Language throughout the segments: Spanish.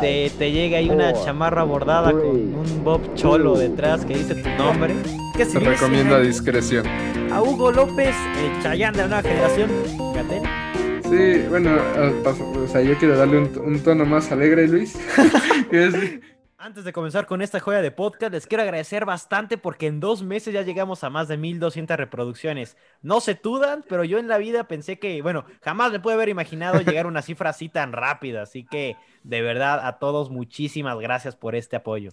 te, te llegue ahí una chamarra bordada con un Bob Cholo detrás que dice tu nombre. Que se recomienda discreción. A Hugo López, el Chayán de la nueva generación. Gatel. Sí, bueno, o sea, yo quiero darle un, un tono más alegre, Luis. antes de comenzar con esta joya de podcast, les quiero agradecer bastante porque en dos meses ya llegamos a más de 1200 reproducciones. No se tudan, pero yo en la vida pensé que, bueno, jamás me pude haber imaginado llegar a una cifra así tan rápida. Así que, de verdad, a todos, muchísimas gracias por este apoyo.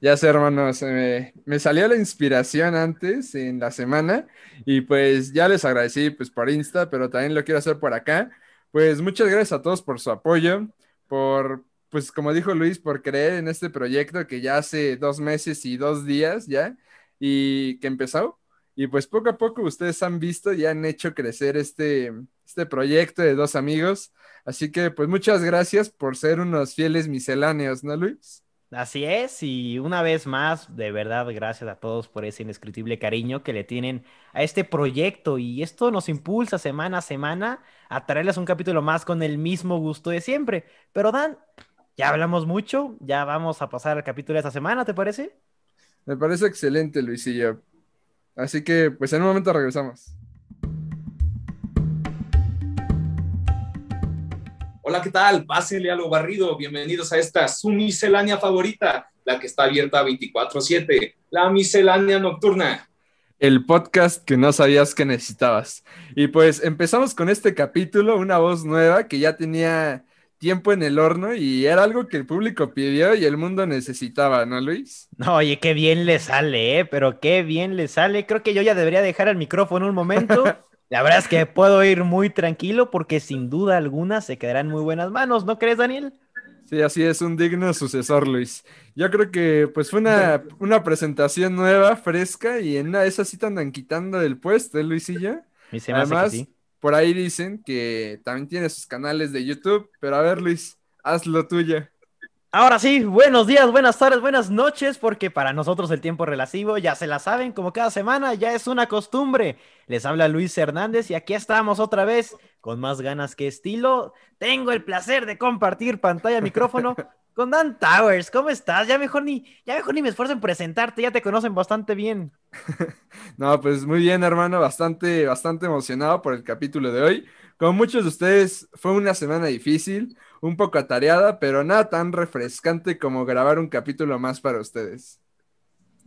Ya sé, hermanos, me, me, salió la inspiración antes en la semana y pues ya les agradecí pues por Insta, pero también lo quiero hacer por acá. Pues muchas gracias a todos por su apoyo, por pues como dijo Luis, por creer en este proyecto que ya hace dos meses y dos días ya, y que empezó. Y pues poco a poco ustedes han visto y han hecho crecer este, este proyecto de dos amigos. Así que pues muchas gracias por ser unos fieles misceláneos, ¿no, Luis? Así es, y una vez más, de verdad, gracias a todos por ese indescriptible cariño que le tienen a este proyecto y esto nos impulsa semana a semana a traerles un capítulo más con el mismo gusto de siempre. Pero Dan, ya hablamos mucho, ya vamos a pasar al capítulo de esta semana, ¿te parece? Me parece excelente, Luisillo. Así que, pues en un momento regresamos. Hola, ¿qué tal? Pásenle a lo barrido. Bienvenidos a esta su miscelánea favorita, la que está abierta 24/7, la miscelánea nocturna. El podcast que no sabías que necesitabas. Y pues empezamos con este capítulo, una voz nueva que ya tenía tiempo en el horno y era algo que el público pidió y el mundo necesitaba, ¿no, Luis? No, oye, qué bien le sale, ¿eh? Pero qué bien le sale. Creo que yo ya debería dejar el micrófono un momento. La verdad es que puedo ir muy tranquilo porque sin duda alguna se quedarán muy buenas manos, ¿no crees, Daniel? Sí, así es, un digno sucesor, Luis. Yo creo que pues fue una, una presentación nueva, fresca, y en una de esas sí te andan quitando el puesto, ¿eh, Luisillo? Además, por ahí dicen que también tiene sus canales de YouTube, pero a ver, Luis, haz lo tuyo. Ahora sí, buenos días, buenas tardes, buenas noches, porque para nosotros el tiempo relativo, ya se la saben, como cada semana, ya es una costumbre. Les habla Luis Hernández y aquí estamos otra vez, con más ganas que estilo. Tengo el placer de compartir pantalla, micrófono con Dan Towers. ¿Cómo estás? Ya mejor ni, ya mejor ni me esfuerzo en presentarte, ya te conocen bastante bien. no, pues muy bien, hermano, bastante, bastante emocionado por el capítulo de hoy. Como muchos de ustedes, fue una semana difícil, un poco atareada, pero nada tan refrescante como grabar un capítulo más para ustedes.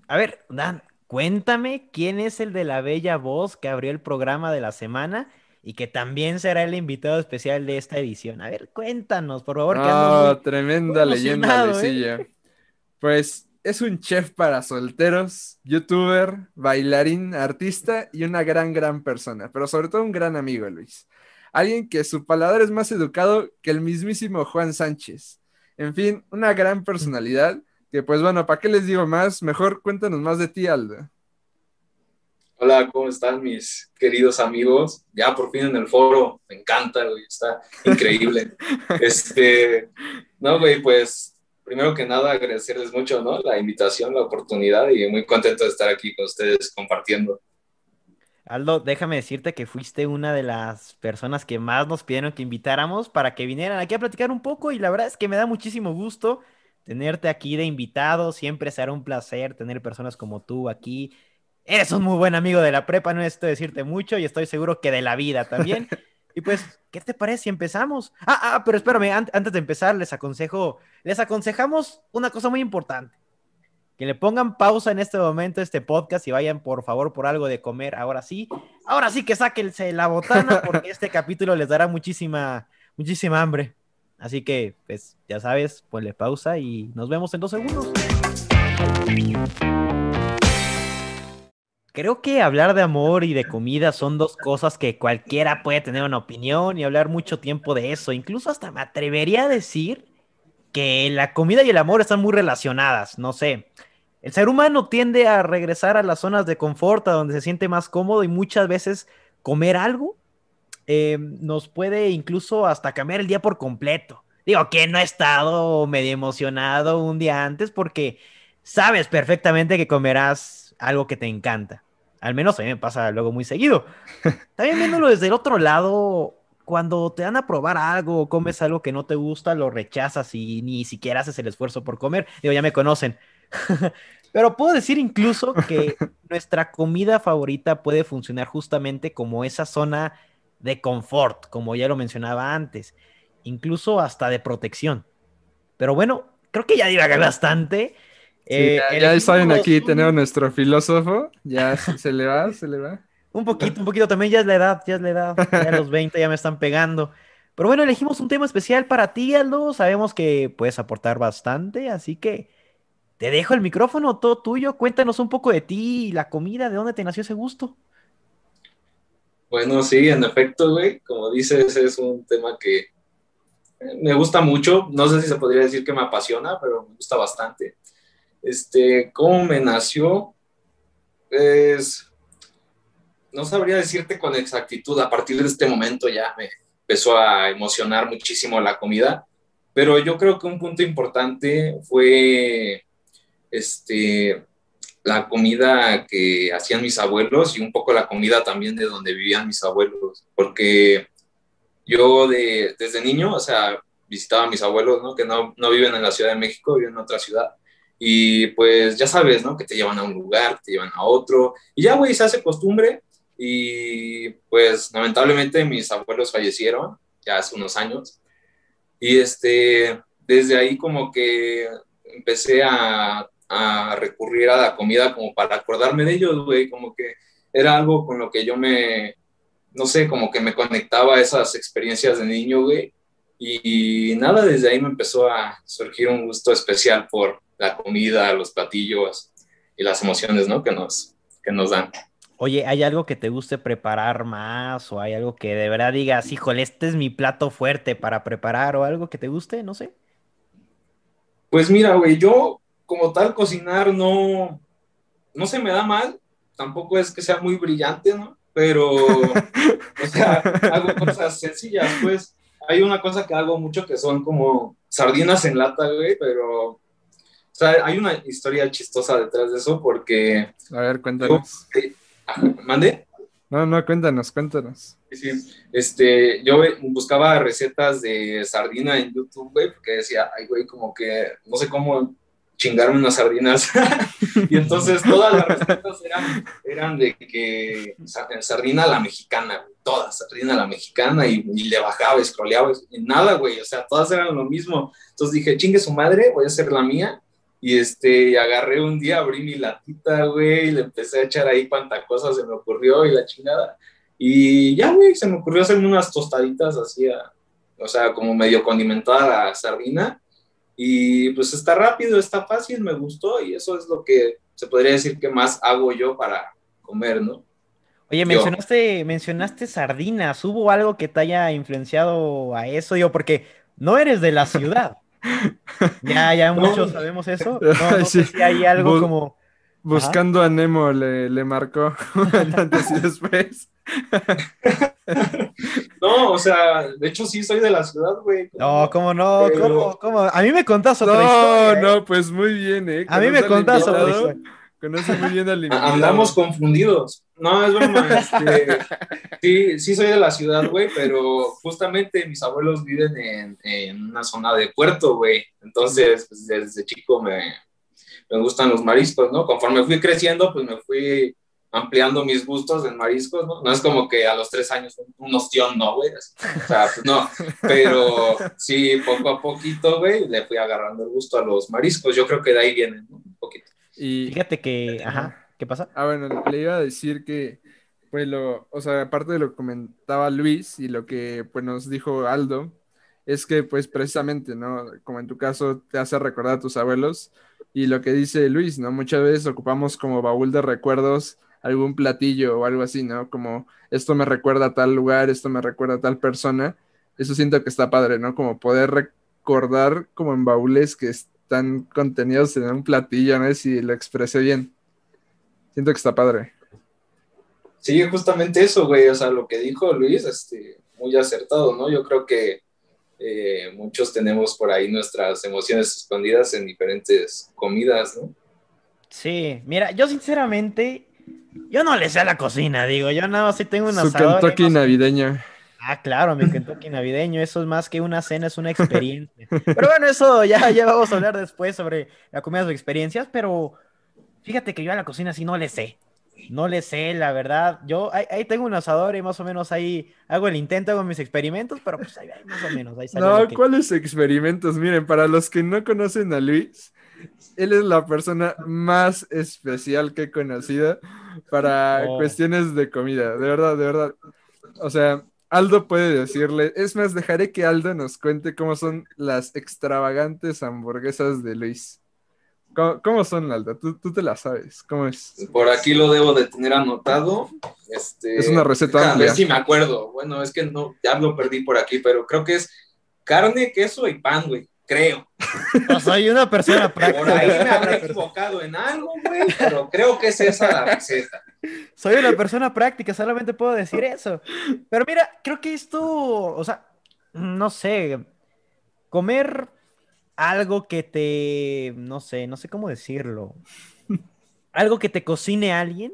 A ver, Dan, cuéntame quién es el de la bella voz que abrió el programa de la semana y que también será el invitado especial de esta edición. A ver, cuéntanos, por favor. Oh, tremenda leyenda, ¿eh? Pues es un chef para solteros, youtuber, bailarín, artista y una gran, gran persona, pero sobre todo un gran amigo, Luis. Alguien que su paladar es más educado que el mismísimo Juan Sánchez. En fin, una gran personalidad que pues bueno, ¿para qué les digo más? Mejor cuéntanos más de ti, Aldo. Hola, ¿cómo están mis queridos amigos? Ya por fin en el foro, me encanta, güey, está increíble. este, no, güey, pues primero que nada agradecerles mucho, ¿no? La invitación, la oportunidad y muy contento de estar aquí con ustedes compartiendo. Aldo, déjame decirte que fuiste una de las personas que más nos pidieron que invitáramos para que vinieran aquí a platicar un poco y la verdad es que me da muchísimo gusto tenerte aquí de invitado, siempre será un placer tener personas como tú aquí Eres un muy buen amigo de la prepa, no necesito decirte mucho y estoy seguro que de la vida también. Y pues, ¿qué te parece si empezamos? Ah, ah, pero espérame, antes de empezar, les aconsejo, les aconsejamos una cosa muy importante. Que le pongan pausa en este momento este podcast y vayan por favor por algo de comer. Ahora sí, ahora sí que sáquense la botana porque este capítulo les dará muchísima, muchísima hambre. Así que, pues, ya sabes, ponle pausa y nos vemos en dos segundos. Creo que hablar de amor y de comida son dos cosas que cualquiera puede tener una opinión y hablar mucho tiempo de eso. Incluso hasta me atrevería a decir que la comida y el amor están muy relacionadas. No sé. El ser humano tiende a regresar a las zonas de confort, a donde se siente más cómodo y muchas veces comer algo eh, nos puede incluso hasta cambiar el día por completo. Digo, que no he estado medio emocionado un día antes porque sabes perfectamente que comerás algo que te encanta. Al menos a mí me pasa luego muy seguido. También viéndolo desde el otro lado, cuando te dan a probar algo o comes algo que no te gusta, lo rechazas y ni siquiera haces el esfuerzo por comer. Digo, ya me conocen. Pero puedo decir incluso que nuestra comida favorita puede funcionar justamente como esa zona de confort, como ya lo mencionaba antes, incluso hasta de protección. Pero bueno, creo que ya divagué bastante. Eh, ya, saben aquí, tenemos nuestro filósofo, ya se le va, se le va. Un poquito, un poquito, también ya es la edad, ya es la edad, ya los 20 ya me están pegando. Pero bueno, elegimos un tema especial para ti, Aldo, sabemos que puedes aportar bastante, así que te dejo el micrófono, todo tuyo. Cuéntanos un poco de ti y la comida, de dónde te nació ese gusto. Bueno, sí, en efecto, güey. Como dices, es un tema que me gusta mucho. No sé si se podría decir que me apasiona, pero me gusta bastante. Este, ¿cómo me nació? Pues no sabría decirte con exactitud. A partir de este momento ya me empezó a emocionar muchísimo la comida. Pero yo creo que un punto importante fue este, la comida que hacían mis abuelos y un poco la comida también de donde vivían mis abuelos, porque yo de, desde niño, o sea, visitaba a mis abuelos, ¿no? Que no, no viven en la Ciudad de México, viven en otra ciudad. Y pues ya sabes, ¿no? Que te llevan a un lugar, te llevan a otro. Y ya, güey, se hace costumbre. Y pues lamentablemente mis abuelos fallecieron ya hace unos años. Y este, desde ahí como que empecé a a recurrir a la comida como para acordarme de ellos, güey, como que era algo con lo que yo me, no sé, como que me conectaba a esas experiencias de niño, güey. Y, nada, desde ahí me empezó a surgir un gusto especial por la comida, los platillos y las emociones, ¿no? Que nos, que nos dan. Oye, ¿hay algo que te guste preparar más o hay algo que de verdad digas, híjole, este es mi plato fuerte para preparar o algo que te guste? No sé. Pues mira, güey, yo como tal, cocinar no, no se me da mal, tampoco es que sea muy brillante, ¿no? Pero, o sea, hago cosas sencillas, pues. Hay una cosa que hago mucho que son como sardinas en lata, güey, pero, sea, hay una historia chistosa detrás de eso porque... A ver, cuéntanos. Eh, ¿Mande? No, no, cuéntanos, cuéntanos. Sí, este, yo buscaba recetas de sardina en YouTube, güey, porque decía, ay, güey, como que no sé cómo chingarme unas sardinas. y entonces todas las recetas eran, eran de que sardina a la mexicana, todas, sardina a la mexicana, y, le bajaba, escroleaba, y nada, güey, o sea, todas eran lo mismo. Entonces dije, chingue su madre, voy a hacer la mía. Y este, agarré un día, abrí mi latita, güey, y le empecé a echar ahí cuanta cosa se me ocurrió y la chingada. Y ya, güey, se me ocurrió hacerme unas tostaditas así, o sea, como medio condimentada la sardina y pues está rápido, está fácil, me gustó y eso es lo que se podría decir que más hago yo para comer, ¿no? Oye, mencionaste, mencionaste sardinas, ¿hubo algo que te haya influenciado a eso? Digo, porque no eres de la ciudad. Ya, ya muchos sabemos eso. No, sé si hay algo como Buscando a Nemo le, le marcó antes y después. no, o sea, de hecho sí soy de la ciudad, güey. No, ¿cómo no? ¿Cómo, ¿Cómo? A mí me contás otra no, historia. No, no, pues muy bien, ¿eh? A mí me contás otra historia. Conoce muy bien al. Andamos confundidos. No, es broma. Este, sí, sí soy de la ciudad, güey, pero justamente mis abuelos viven en, en una zona de puerto, güey. Entonces, pues, desde chico me, me gustan los mariscos, ¿no? Conforme fui creciendo, pues me fui ampliando mis gustos en mariscos, ¿no? No es como que a los tres años un ostión, no, güey. O sea, pues no. Pero sí, poco a poquito, güey, le fui agarrando el gusto a los mariscos. Yo creo que de ahí vienen, ¿no? Un poquito. Y fíjate que, ajá, ¿qué pasa? Ah, bueno, le iba a decir que, pues lo, o sea, aparte de lo que comentaba Luis y lo que, pues nos dijo Aldo, es que, pues precisamente, ¿no? Como en tu caso te hace recordar a tus abuelos, y lo que dice Luis, ¿no? Muchas veces ocupamos como baúl de recuerdos algún platillo o algo así, ¿no? Como esto me recuerda a tal lugar, esto me recuerda a tal persona. Eso siento que está padre, ¿no? Como poder recordar como en baúles que están contenidos en un platillo, ¿no? Si lo expresé bien. Siento que está padre. Sí, justamente eso, güey. O sea, lo que dijo Luis, este, muy acertado, ¿no? Yo creo que eh, muchos tenemos por ahí nuestras emociones escondidas en diferentes comidas, ¿no? Sí, mira, yo sinceramente, yo no le sé a la cocina, digo, yo nada más sí tengo una Su Kentucky navideña. Ah, claro, mi Kentucky navideño, eso es más que una cena, es una experiencia. Pero bueno, eso ya, ya vamos a hablar después sobre la comida de experiencias, pero fíjate que yo a la cocina sí no le sé. No le sé, la verdad. Yo ahí, tengo un asador y más o menos ahí hago el intento, hago mis experimentos, pero pues ahí, más o menos. no, ¿cuáles experimentos? Miren, para los que no conocen a Luis, él es la persona más especial que he conocido para oh. cuestiones de comida. De verdad, de verdad. O sea, Aldo puede decirle. Es más, dejaré que Aldo nos cuente cómo son las extravagantes hamburguesas de Luis. ¿Cómo, son, Aldo? ¿Tú, te la sabes. ¿Cómo es? Por aquí lo debo de tener anotado. Este, es una receta A ver si me acuerdo. Bueno, es que no, ya lo perdí por aquí, pero creo que es carne, queso y pan, güey creo. No soy una persona práctica. Por ahí me habré equivocado en algo, güey, pero creo que es esa la receta. Soy una persona práctica, solamente puedo decir eso. Pero mira, creo que esto, o sea, no sé, comer algo que te, no sé, no sé cómo decirlo, algo que te cocine alguien,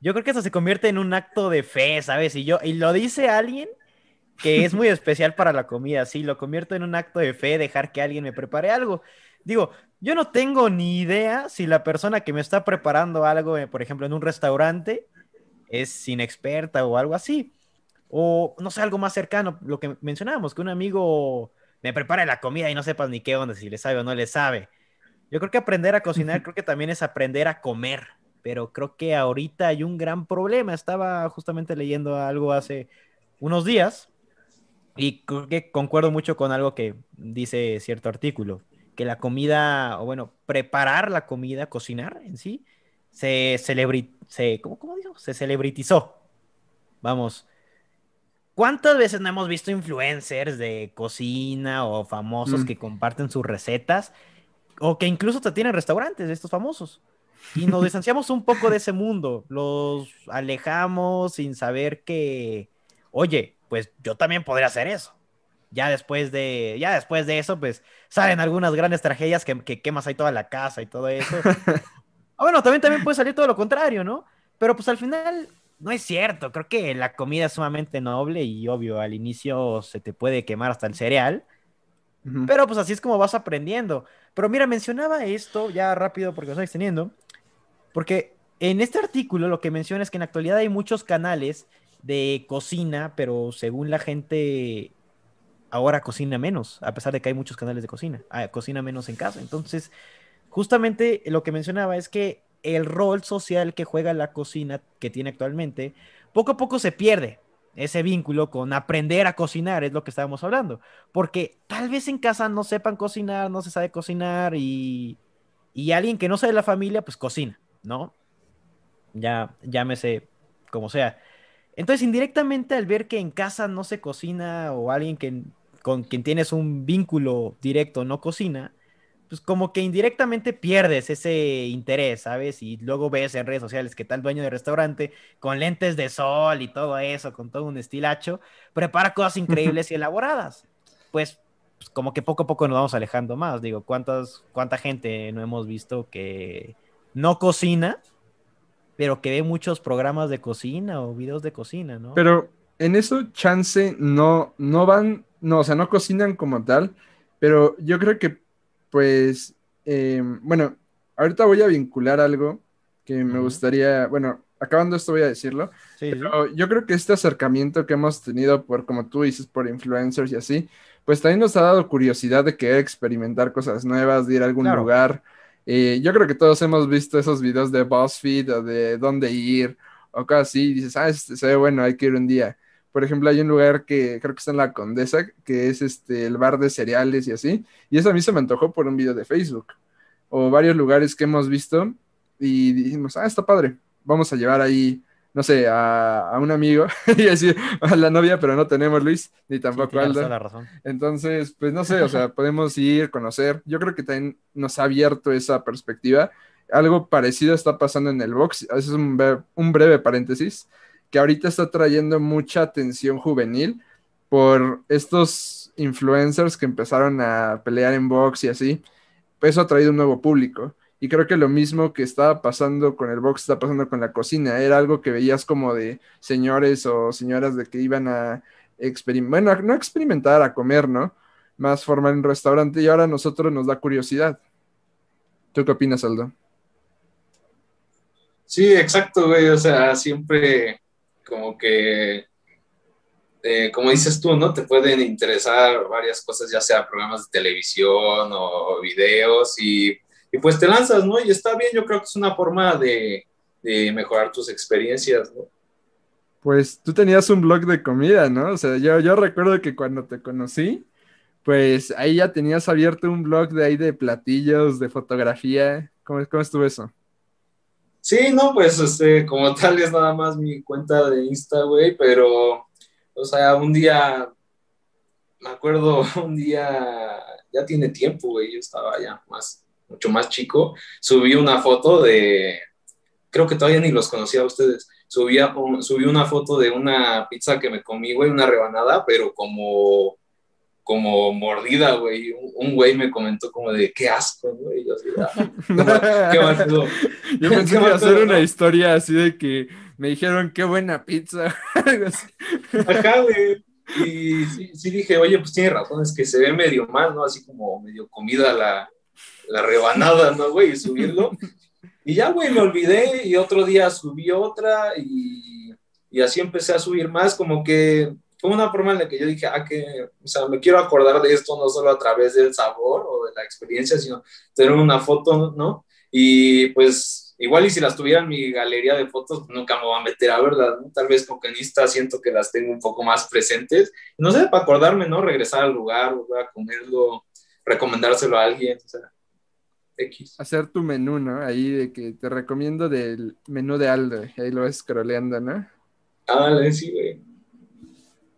yo creo que eso se convierte en un acto de fe, ¿sabes? Y yo, y lo dice alguien que es muy especial para la comida, sí, lo convierto en un acto de fe dejar que alguien me prepare algo. Digo, yo no tengo ni idea si la persona que me está preparando algo, eh, por ejemplo, en un restaurante, es inexperta o algo así. O, no sé, algo más cercano, lo que mencionábamos, que un amigo me prepare la comida y no sepas ni qué onda, si le sabe o no le sabe. Yo creo que aprender a cocinar, creo que también es aprender a comer, pero creo que ahorita hay un gran problema. Estaba justamente leyendo algo hace unos días y creo que concuerdo mucho con algo que dice cierto artículo, que la comida, o bueno, preparar la comida, cocinar en sí, se, se ¿cómo, cómo digo? Se celebritizó. Vamos. ¿Cuántas veces no hemos visto influencers de cocina o famosos mm. que comparten sus recetas? O que incluso te tienen restaurantes de estos famosos. Y nos distanciamos un poco de ese mundo. Los alejamos sin saber que, oye, pues yo también podría hacer eso. Ya después de, ya después de eso, pues salen algunas grandes tragedias que, quemas ahí toda la casa y todo eso. ah, bueno, también, también puede salir todo lo contrario, ¿no? Pero pues al final no es cierto. Creo que la comida es sumamente noble y obvio, al inicio se te puede quemar hasta el cereal. Pero pues así es como vas aprendiendo. Pero mira, mencionaba esto ya rápido porque lo estoy extendiendo. Porque en este artículo lo que menciona es que en la actualidad hay muchos canales de cocina, pero según la gente ahora cocina menos, a pesar de que hay muchos canales de cocina, ah, cocina menos en casa. Entonces, justamente lo que mencionaba es que el rol social que juega la cocina que tiene actualmente, poco a poco se pierde ese vínculo con aprender a cocinar, es lo que estábamos hablando, porque tal vez en casa no sepan cocinar, no se sabe cocinar y, y alguien que no sabe de la familia, pues cocina, ¿no? Ya, llámese como sea. Entonces, indirectamente, al ver que en casa no se cocina o alguien que, con quien tienes un vínculo directo no cocina, pues como que indirectamente pierdes ese interés, ¿sabes? Y luego ves en redes sociales que tal dueño de restaurante con lentes de sol y todo eso, con todo un estilacho, prepara cosas increíbles y elaboradas. Pues, pues, como que poco a poco nos vamos alejando más. Digo, ¿cuántas, ¿cuánta gente no hemos visto que no cocina? Pero que ve muchos programas de cocina o videos de cocina, ¿no? Pero en eso, chance, no, no van, no, o sea, no cocinan como tal, pero yo creo que, pues, eh, bueno, ahorita voy a vincular algo que me gustaría, bueno, acabando esto voy a decirlo, pero yo creo que este acercamiento que hemos tenido por, como tú dices, por influencers y así, pues también nos ha dado curiosidad de querer experimentar cosas nuevas, de ir a algún lugar, yo creo que todos hemos visto esos videos de BuzzFeed o de dónde ir o cosas así. Dices, ah, este se ve bueno, hay que ir un día. Por ejemplo, hay un lugar que creo que está en la Condesa, que es este, el bar de cereales y así. Y eso a mí se me antojó por un video de Facebook. O varios lugares que hemos visto y dijimos, ah, está padre. Vamos a llevar ahí no sé, a, un amigo y decir a la novia, pero no tenemos Luis, ni tampoco sí, La razón. Entonces, pues no sé, o sea, podemos ir, conocer. Yo creo que también nos ha abierto esa perspectiva. Algo parecido está pasando en el box. Eso es un, un breve paréntesis, que ahorita está trayendo mucha atención juvenil por estos influencers que empezaron a pelear en box y así. Pues eso ha traído un nuevo público. Y creo que lo mismo que estaba pasando con el box está pasando con la cocina. Era algo que veías como de señores o señoras de que iban a bueno, no experimentar, a comer, ¿no? Más formal en restaurante y ahora a nosotros nos da curiosidad. ¿Tú qué opinas, Aldo? Sí, exacto, güey. O sea, siempre como que, eh, como dices tú, ¿no? Te pueden interesar varias cosas, ya sea programas de televisión o videos y, y pues te lanzas, ¿no? Y está bien, yo creo que es una forma de, de mejorar tus experiencias, ¿no? Pues tú tenías un blog de comida, ¿no? O sea, yo, yo recuerdo que cuando te conocí, pues ahí ya tenías abierto un blog de ahí de platillos, de fotografía. ¿Cómo, cómo estuvo eso? Sí, no, pues este, como tal es nada más mi cuenta de Insta, güey, pero, o sea, un día, me acuerdo, un día, ya tiene tiempo, güey, yo estaba ya más, mucho más chico, subí una foto de, creo que todavía ni los conocía a ustedes, subía, subí una foto de una pizza que me comí, güey, una rebanada, pero como como mordida, güey. Un, güey me comentó como de, qué asco, güey. Yo así, ah, qué, Yo pensé que iba a hacer una historia así de que me dijeron, qué buena pizza. Ajá, güey. Y sí, dije, oye, pues tiene razón, es que se ve medio mal, ¿no? Así como medio comida la, la rebanada, ¿no, güey? Y subirlo. Y ya, güey, me olvidé y otro día subí otra y, y así empecé a subir más, como que fue una forma en la que yo dije, ah, que, o sea, me quiero acordar de esto no solo a través del sabor o de la experiencia, sino tener una foto, ¿no? Y pues igual y si las tuviera en mi galería de fotos, nunca me voy a meter a verlas, ¿no? Tal vez en Insta siento que las tengo un poco más presentes. No sé, para acordarme, ¿no? Regresar al lugar, volver a comerlo, recomendárselo a alguien, o sea, X. Hacer tu menú, ¿no? Ahí de que te recomiendo del menú de Aldo, ahí lo ves scrolleando, ¿no? Ah, sí, güey.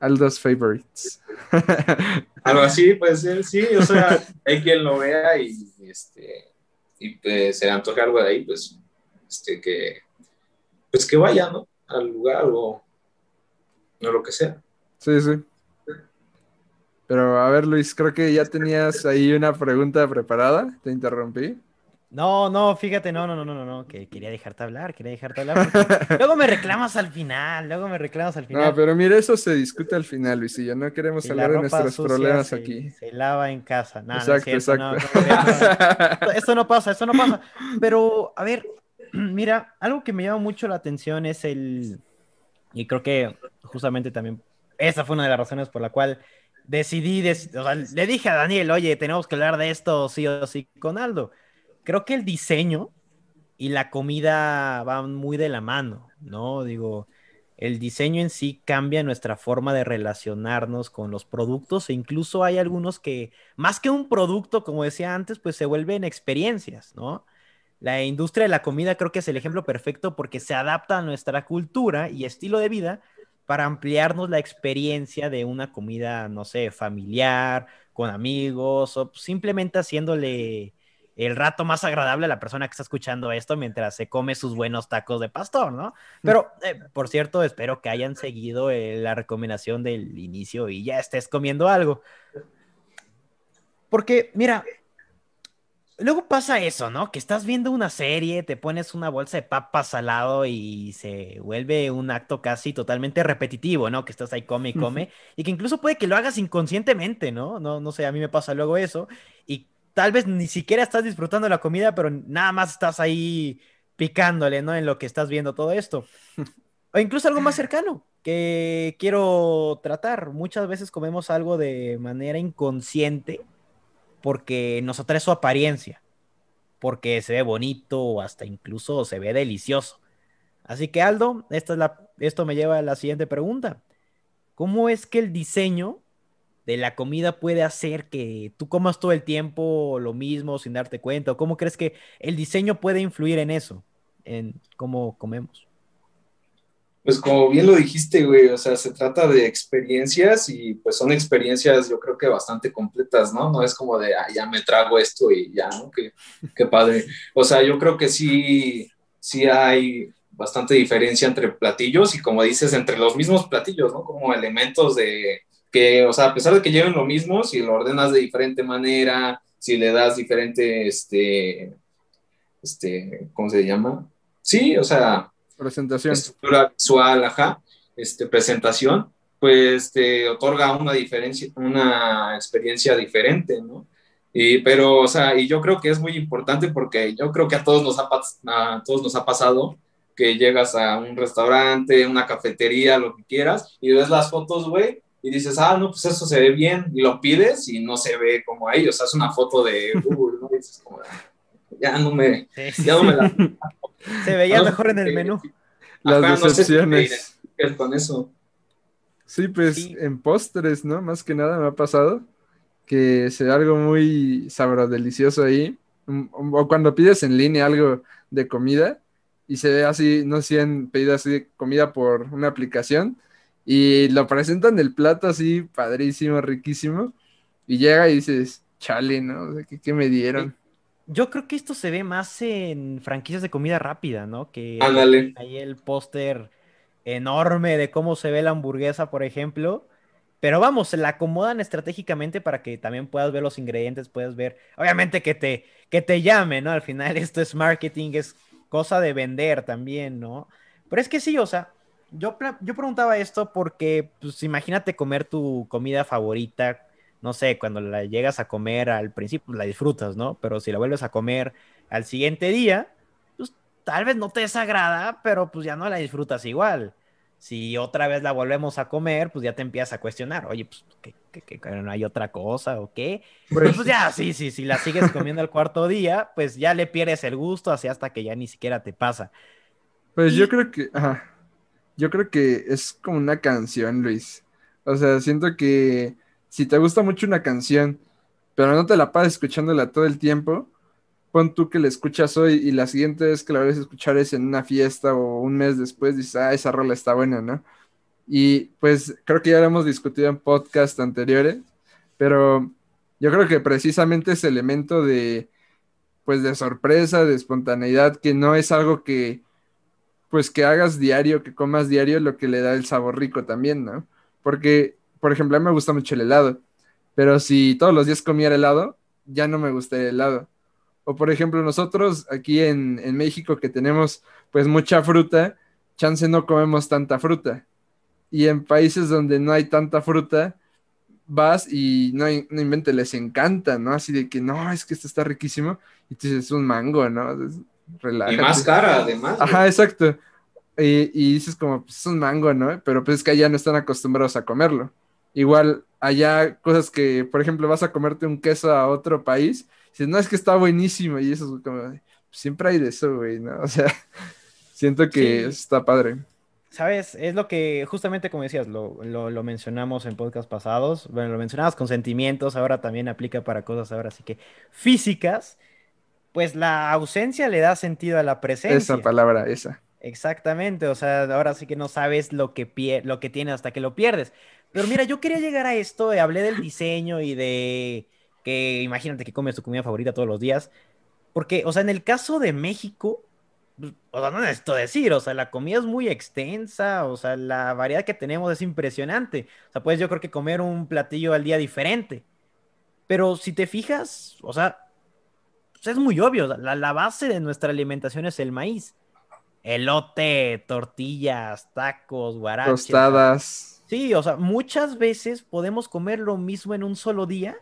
Aldo's Favorites. Algo así, pues sí, o sea, hay quien lo vea y, este, y pues, se le antoja algo de ahí, pues, este, que, pues que vaya, ¿no? Al lugar o, no lo que sea. Sí, sí. Pero a ver, Luis, creo que ya tenías ahí una pregunta preparada. Te interrumpí. No, no, fíjate, no, no, no, no, no, que quería dejarte hablar, quería dejarte hablar. luego me reclamas al final, luego me reclamas al final. No, pero mire, eso se discute al final, Luis, y ya no queremos hablar de nuestros problemas aquí. Se lava en casa, nada, exacto, exacto. esto no pasa, esto no pasa. Pero, a ver, mira, algo que me llama mucho la atención es el, y creo que justamente también, esa fue una de las razones por la cual decidí, le dije a Daniel, oye, tenemos que hablar de esto sí o sí con Aldo creo que el diseño y la comida van muy de la mano, ¿no? Digo, el diseño en sí cambia nuestra forma de relacionarnos con los productos e incluso hay algunos que, más que un producto, como decía antes, pues se vuelven experiencias, ¿no? La industria de la comida creo que es el ejemplo perfecto porque se adapta a nuestra cultura y estilo de vida para ampliarnos la experiencia de una comida, no sé, familiar, con amigos o simplemente haciéndole el rato más agradable a la persona que está escuchando esto mientras se come sus buenos tacos de pastor, ¿no? Pero, eh, por cierto, espero que hayan seguido eh, la recomendación del inicio y ya estés comiendo algo. Porque, mira, luego pasa eso, ¿no? Que estás viendo una serie, te pones una bolsa de papas al lado y se vuelve un acto casi totalmente repetitivo, ¿no? Que estás ahí come y come y que incluso puede que lo hagas inconscientemente, ¿no? No, no sé, a mí me pasa luego eso y tal vez ni siquiera estás disfrutando la comida, pero nada más estás ahí picándole, ¿no? En lo que estás viendo todo esto. O incluso algo más cercano que quiero tratar. Muchas veces comemos algo de manera inconsciente porque nos atrae su apariencia, porque se ve bonito o hasta incluso se ve delicioso. Así que Aldo, esta es la, esto me lleva a la siguiente pregunta. ¿Cómo es que el diseño de la comida puede hacer que tú comas todo el tiempo lo mismo sin darte cuenta? ¿O cómo crees que el diseño puede influir en eso, en cómo comemos? Pues como bien lo dijiste, güey, o sea, se trata de experiencias y pues son experiencias yo creo que bastante completas, ¿no? No es como de, ya me trago esto y ya, ¿no? Qué, qué padre. O sea, yo creo que sí, sí hay bastante diferencia entre platillos y como dices, entre los mismos platillos, ¿no? Como elementos de, que, o sea, a pesar de que lleven lo mismo, si lo ordenas de diferente manera, si le das diferente, este, este, ¿cómo se llama? Sí, o sea, presentación. Estructura visual, ajá, este, presentación, pues te otorga una diferencia, una experiencia diferente, ¿no? Y, pero, o sea, y yo creo que es muy importante porque yo creo que a todos nos ha, a todos nos ha pasado que llegas a un restaurante, una cafetería, lo que quieras, y ves las fotos, güey, y dices, ah, no, pues eso se ve bien, y lo pides y no se ve como ahí, o sea, es una foto de Google, ¿no? Y dices como, ya no me, ya no me la... Se veía mejor en el menú. Las decepciones. No sé con eso. Sí, pues en postres, ¿no? Más que nada me ha pasado que se ve algo muy sabro, delicioso ahí. O cuando pides en línea algo de comida y se ve así, no sé si han pedido así comida por una aplicación y lo presentan el plato así padrísimo, riquísimo y llega y dices, chale, ¿no? ¿qué, me dieron? Yo creo que esto se ve más en franquicias de comida rápida, ¿no? Que Ándale. ahí el póster enorme de cómo se ve la hamburguesa, por ejemplo. Pero vamos, se la acomodan estratégicamente para que también puedas ver los ingredientes, puedas ver, obviamente que te, que te llame, ¿no? Al final esto es marketing, es cosa de vender también, ¿no? Pero es que sí, o sea, yo, yo preguntaba esto porque, pues imagínate comer tu comida favorita, no sé, cuando la llegas a comer al principio, la disfrutas, ¿no? Pero si la vuelves a comer al siguiente día, pues tal vez no te desagrada, pero pues ya no la disfrutas igual. Si otra vez la volvemos a comer, pues ya te empiezas a cuestionar, oye, pues, ¿qué, no hay otra cosa o qué? Pues, pues ya, sí, sí, si la sigues comiendo al cuarto día, pues ya le pierdes el gusto así hasta que ya ni siquiera te pasa. Pues yo creo que, yo creo que es como una canción, Luis. O sea, siento que si te gusta mucho una canción, pero no te la pasas escuchándola todo el tiempo, pon tú que la escuchas hoy y la siguiente vez que la vayas a escuchar es en una fiesta o un mes después, dices, ah, esa rola está buena, ¿no? Y pues creo que ya lo hemos discutido en podcast anteriores, pero yo creo que precisamente ese elemento de, pues de sorpresa, de espontaneidad, que no es algo que, pues que hagas diario, que comas diario, lo que le da el sabor rico también, ¿no? Porque, por ejemplo, a mí me gusta mucho el helado, pero si todos los días comiera helado, ya no me gustaría el helado o por ejemplo, nosotros aquí en, México que tenemos pues mucha fruta, chance no comemos tanta fruta. Y en países donde no hay tanta fruta, vas y no, no inventes, les encanta, ¿no? Así de que no, es que esto está riquísimo. Y tú dices, es un mango, ¿no? Y más cara, además. Ajá, exacto. Y, y, dices como, pues es un mango, ¿no? Pero pues es que allá no están acostumbrados a comerlo. Igual, allá cosas que, por ejemplo, vas a comerte un queso a otro país no, es que está buenísimo y eso es como, siempre hay de eso, güey, ¿no? O sea, siento que está padre. ¿Sabes? Es lo que justamente como decías, lo, lo, mencionamos en podcast pasados, bueno, lo mencionabas con sentimientos, ahora también aplica para cosas ahora sí que físicas, pues la ausencia le da sentido a la presencia. Esa palabra, esa. Exactamente, o sea, ahora sí que no sabes lo que, lo que tienes hasta que lo pierdes. Pero mira, yo quería llegar a esto, eh, hablé del diseño y de que imagínate que comes tu comida favorita todos los días. Porque, o sea, en el caso de México, pues, o sea, no necesito decir, o sea, la comida es muy extensa, o sea, la variedad que tenemos es impresionante. O sea, puedes yo creo que comer un platillo al día diferente. Pero si te fijas, o sea, pues, es muy obvio, la, la base de nuestra alimentación es el maíz. Elote, tortillas, tacos, guaraches. Tostadas. Sí, o sea, muchas veces podemos comer lo mismo en un solo día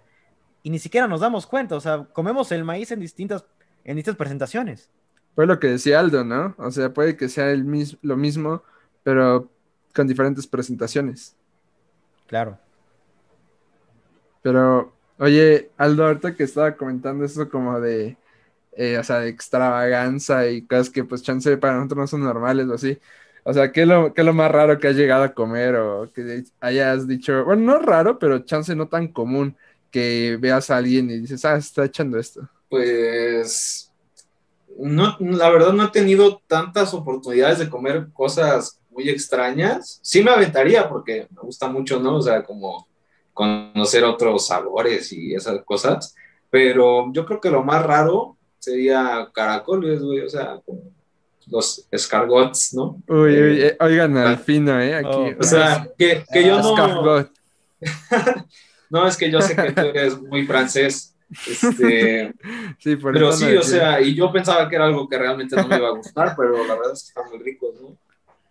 y ni siquiera nos damos cuenta, o sea, comemos el maíz en distintas, en distintas presentaciones. Fue lo que decía Aldo, ¿no? O sea, puede que sea el lo mismo, pero con diferentes presentaciones. Claro. Pero, oye, Aldo, ahorita que estaba comentando eso como de, eh, o sea, de extravaganza y cosas que pues chance para nosotros no son normales o así. O sea, ¿qué es, lo, ¿qué es lo más raro que has llegado a comer o que hayas dicho, bueno, no raro, pero chance no tan común que veas a alguien y dices, ah, está echando esto? Pues, no, la verdad no he tenido tantas oportunidades de comer cosas muy extrañas. Sí me aventaría porque me gusta mucho, ¿no? O sea, como conocer otros sabores y esas cosas. Pero yo creo que lo más raro sería caracoles, güey, o sea, como los escargots, ¿no? Uy, uy, eh, oigan al fino, ¿eh? Aquí. Oh, o sea, que, que yo no... No, es que yo sé que tú eres muy francés. Este, sí, por pero sí, o sea, y yo pensaba que era algo que realmente no me iba a gustar, pero la verdad es que están muy ricos, ¿no?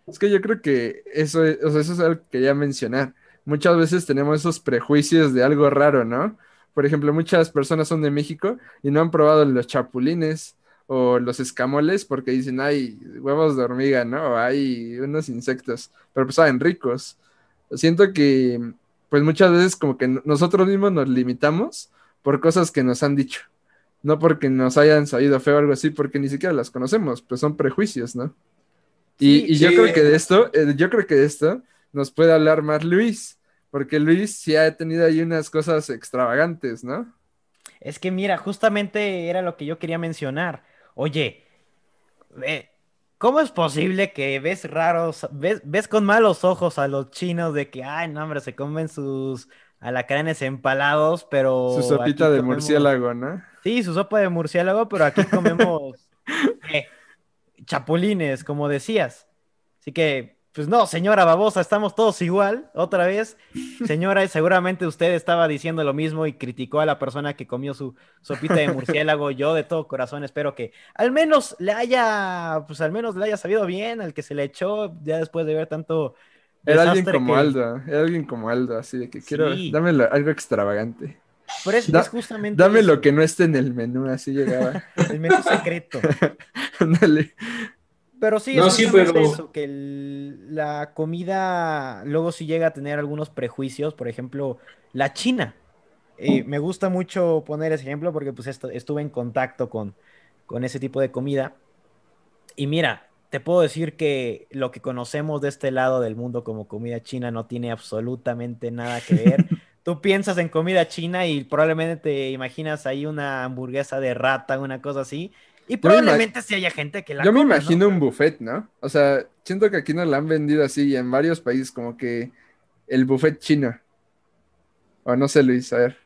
Es que yo creo que eso, es- o sea, eso es algo que quería mencionar. Muchas veces tenemos esos prejuicios de algo raro, ¿no? Por ejemplo, muchas personas son de México y no han probado los chapulines o los escamoles porque dicen, hay huevos de hormiga, ¿no? Hay unos insectos, pero pues saben ricos. Siento que, pues muchas veces como que nosotros mismos nos limitamos por cosas que nos han dicho. No porque nos hayan sabido feo o algo así, porque ni siquiera las conocemos, pues son prejuicios, ¿no? Y, Sí, y yo sí. creo que de esto, eh, yo creo que de esto nos puede hablar más Luis, porque Luis sí ha tenido ahí unas cosas extravagantes, ¿no? Es que mira, justamente era lo que yo quería mencionar. Oye, ¿cómo es posible que ves raros, ves, ves con malos ojos a los chinos de que, ay, no, hombre, se comen sus alacranes empalados, pero Su sopita de comemos- murciélago, ¿no? Sí, su sopa de murciélago, pero aquí comemos ¿qué? chapulines, como decías. Así que, pues no, señora babosa, estamos todos igual, otra vez. Señora, seguramente usted estaba diciendo lo mismo y criticó a la persona que comió su sopita de murciélago. Yo de todo corazón espero que al menos le haya, pues al menos le haya sabido bien al que se le echó ya después de ver tanto Era alguien como que- Aldo, era alguien como Aldo, así de que quiero, Sí. dame lo- algo extravagante. Pero es, Da- es justamente Dame eso, lo que no esté en el menú, así llegaba. el menú secreto. Ándale. Pero sí, No, es sí, pero- eso, que el- la comida luego sí llega a tener algunos prejuicios, por ejemplo, la China. Eh, me gusta mucho poner ese ejemplo porque pues estuve en contacto con, con ese tipo de comida. Y mira, te puedo decir que lo que conocemos de este lado del mundo como comida china no tiene absolutamente nada que ver. Tú piensas en comida china y probablemente te imaginas ahí una hamburguesa de rata, una cosa así. Y probablemente sí haya gente que la Yo me imagino un buffet, ¿no? O sea, siento que aquí nos la han vendido así y en varios países como que el buffet chino. O no sé, Luis, a ver.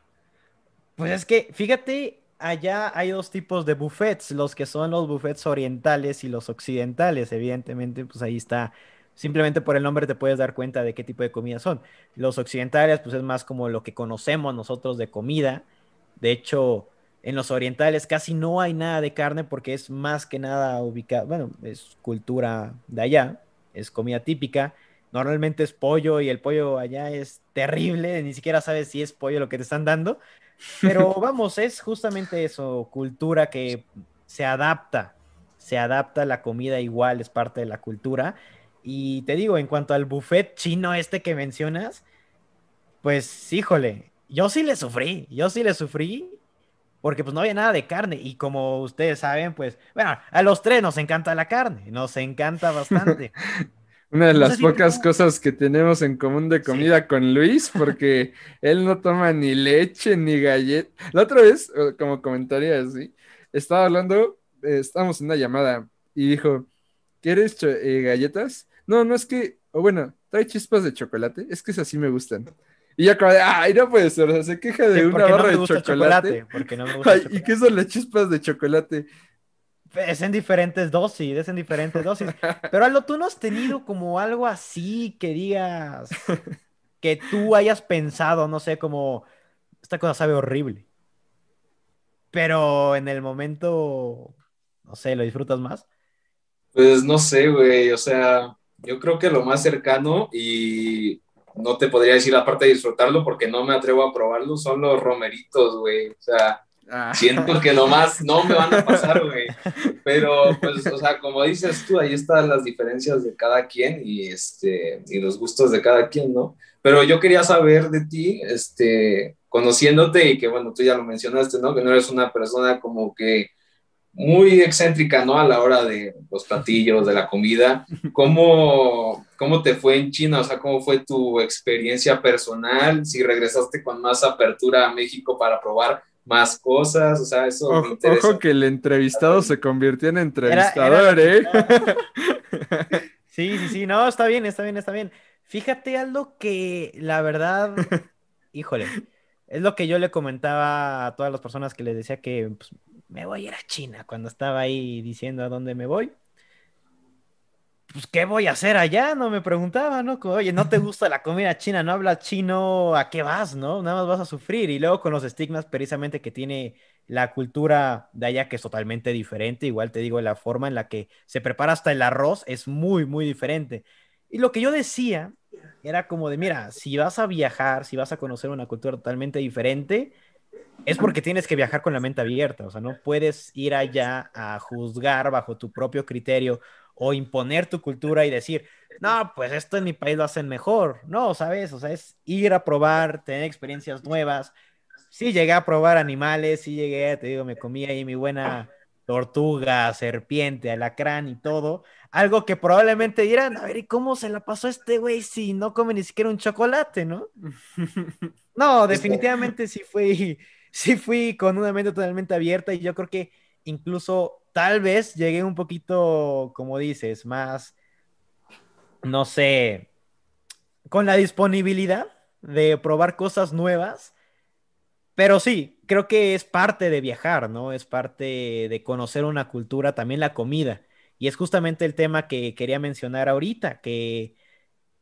Pues es que, fíjate, allá hay dos tipos de buffets, los que son los buffets orientales y los occidentales. Evidentemente, pues ahí está. Simplemente por el nombre te puedes dar cuenta de qué tipo de comida son. Los occidentales, pues es más como lo que conocemos nosotros de comida. De hecho, en los orientales casi no hay nada de carne porque es más que nada ubicado, bueno, es cultura de allá, es comida típica. Normalmente es pollo y el pollo allá es terrible, ni siquiera sabes si es pollo lo que te están dando. Pero vamos, es justamente eso, cultura que se adapta, se adapta la comida igual, es parte de la cultura. Y te digo, en cuanto al buffet chino este que mencionas, pues híjole, yo sí le sufrí, yo sí le sufrí, porque pues no había nada de carne. Y como ustedes saben, pues, bueno, a los tres nos encanta la carne, nos encanta bastante. Una de No las sé pocas cosas que tenemos en común de comida con Luis, porque él no toma ni leche ni galleta. La otra vez, eh, como comentario así, estaba hablando, eh, estábamos en una llamada y dijo, ¿quieres eh, galletas? No, no es que, o bueno, trae chispas de chocolate, es que esas sí me gustan. Y yo como de, ay, no puede ser, o sea, se queja de Sí, una no barra me de gusta el chocolate. Porque no me gusta ¿y chocolate. qué son las chispas de chocolate? Es en diferentes dosis, es en diferentes dosis. Pero Aldo, tú no has tenido como algo así que digas que tú hayas pensado, no sé, como esta cosa sabe horrible. Pero en el momento, no sé, ¿lo disfrutas más? Pues no sé, güey, o sea, yo creo que lo más cercano y no te podría decir aparte de disfrutarlo porque no me atrevo a probarlo, son los romeritos, güey. O sea, Ah, siento que nomás no me van a pasar, güey. Pero, pues, o sea, como dices tú, ahí están las diferencias de cada quien y, este, y los gustos de cada quien, ¿no? Pero yo quería saber de ti, este, conociéndote y que, bueno, tú ya lo mencionaste, ¿no? Que no eres una persona como que muy excéntrica, ¿no? A la hora de los platillos, de la comida. ¿Cómo, cómo te fue en China? O sea, ¿cómo fue tu experiencia personal? Si regresaste con más apertura a México para probar más cosas, o sea, eso me Ojo, interesa. ojo que el entrevistado se convirtió en entrevistador, era ¿eh? Sí, sí, sí, no, está bien, está bien, está bien. Fíjate, Aldo, que la verdad, híjole, es lo que yo le comentaba a todas las personas que les decía que pues, me voy a ir a China cuando estaba ahí diciendo a dónde me voy. Pues, ¿qué voy a hacer allá? No me preguntaba, ¿no? Como, Oye, ¿no te gusta la comida china? ¿No hablas chino? ¿A qué vas, no? Nada más vas a sufrir. Y luego con los estigmas precisamente que tiene la cultura de allá que es totalmente diferente. Igual te digo, la forma en la que se prepara hasta el arroz es muy, muy diferente. Y lo que yo decía era como de, mira, si vas a viajar, si vas a conocer una cultura totalmente diferente, es porque tienes que viajar con la mente abierta. O sea, no puedes ir allá a juzgar bajo tu propio criterio o imponer tu cultura y decir, no, pues esto en mi país lo hacen mejor. No, ¿sabes? O sea, es ir a probar, tener experiencias nuevas sí llegué a probar animales, sí llegué, te digo, me comí ahí mi buena tortuga, serpiente, alacrán y todo. Algo que probablemente dirán, a ver, ¿y cómo se la pasó este güey si no come ni siquiera un chocolate, no? No, definitivamente sí fui, sí fui con una mente totalmente abierta y yo creo que incluso tal vez llegué un poquito, como dices, más, no sé, con la disponibilidad de probar cosas nuevas pero sí, creo que es parte de viajar, ¿no? Es parte de conocer una cultura, también la comida. Y es justamente el tema que quería mencionar ahorita, que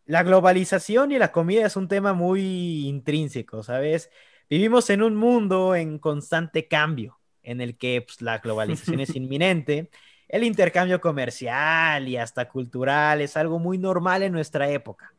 la globalización y la comida es un tema muy intrínseco, ¿sabes? Vivimos en un mundo en constante cambio, en el que pues, la globalización es inminente, el intercambio comercial y hasta cultural es algo muy normal en nuestra época.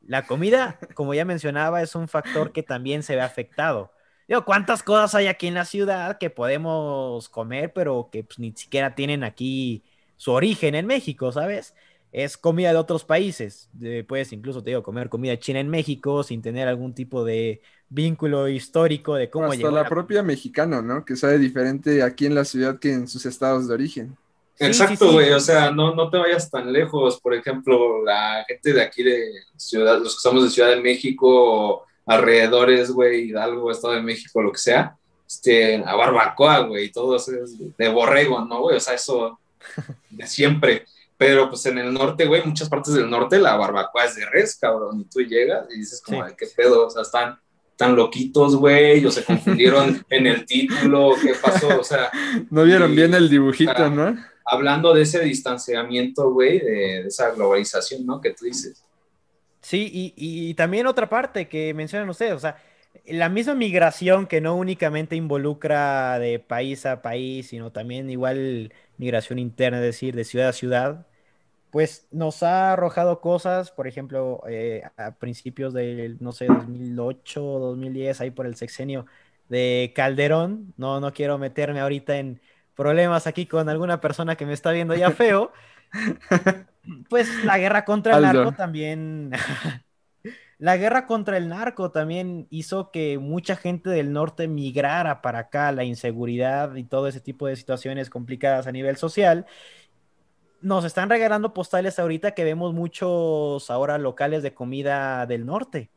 La comida, como ya mencionaba, es un factor que también se ve afectado Digo, ¿cuántas cosas hay aquí en la ciudad que podemos comer, pero que pues, ni siquiera tienen aquí su origen en México, ¿sabes? Es comida de otros países. puedes incluso, te digo, comer comida china en México sin tener algún tipo de vínculo histórico de cómo Hasta la, propia mexicana, ¿no? Que sabe diferente aquí en la ciudad que en sus estados de origen. Exacto, güey, o sea, no, no te vayas tan lejos. Por ejemplo, la gente de aquí de ciudad, los que somos de Ciudad de México, alrededores, güey, Hidalgo, Estado de México, lo que sea, este, a barbacoa, güey, todo eso es de borrego, ¿no, güey? O sea, eso de siempre. Pero pues en el norte, güey, muchas partes del norte la barbacoa es de res, cabrón, y tú llegas y dices como, ¿qué pedo? O sea, están tan loquitos, güey, o se confundieron en el título, ¿qué pasó? O sea... No vieron bien el dibujito, ¿no? Hablando de ese distanciamiento, güey, de, de esa globalización, ¿no? Que tú dices. Sí, y, también otra parte que mencionan ustedes, o sea, la misma migración que no únicamente involucra de país a país, sino también igual migración interna, es decir, de ciudad a ciudad, pues nos ha arrojado cosas, por ejemplo, eh, a principios del, no sé, 2008, 2010, ahí por el sexenio de Calderón, no, no quiero meterme ahorita en problemas aquí con alguna persona que me está viendo ya feo, Pues la guerra contra el narco también. la guerra contra el narco también hizo que mucha gente del norte migrara para acá, la inseguridad y todo ese tipo de situaciones complicadas a nivel social. Nos están regalando postales ahorita que vemos muchos ahora locales de comida del norte,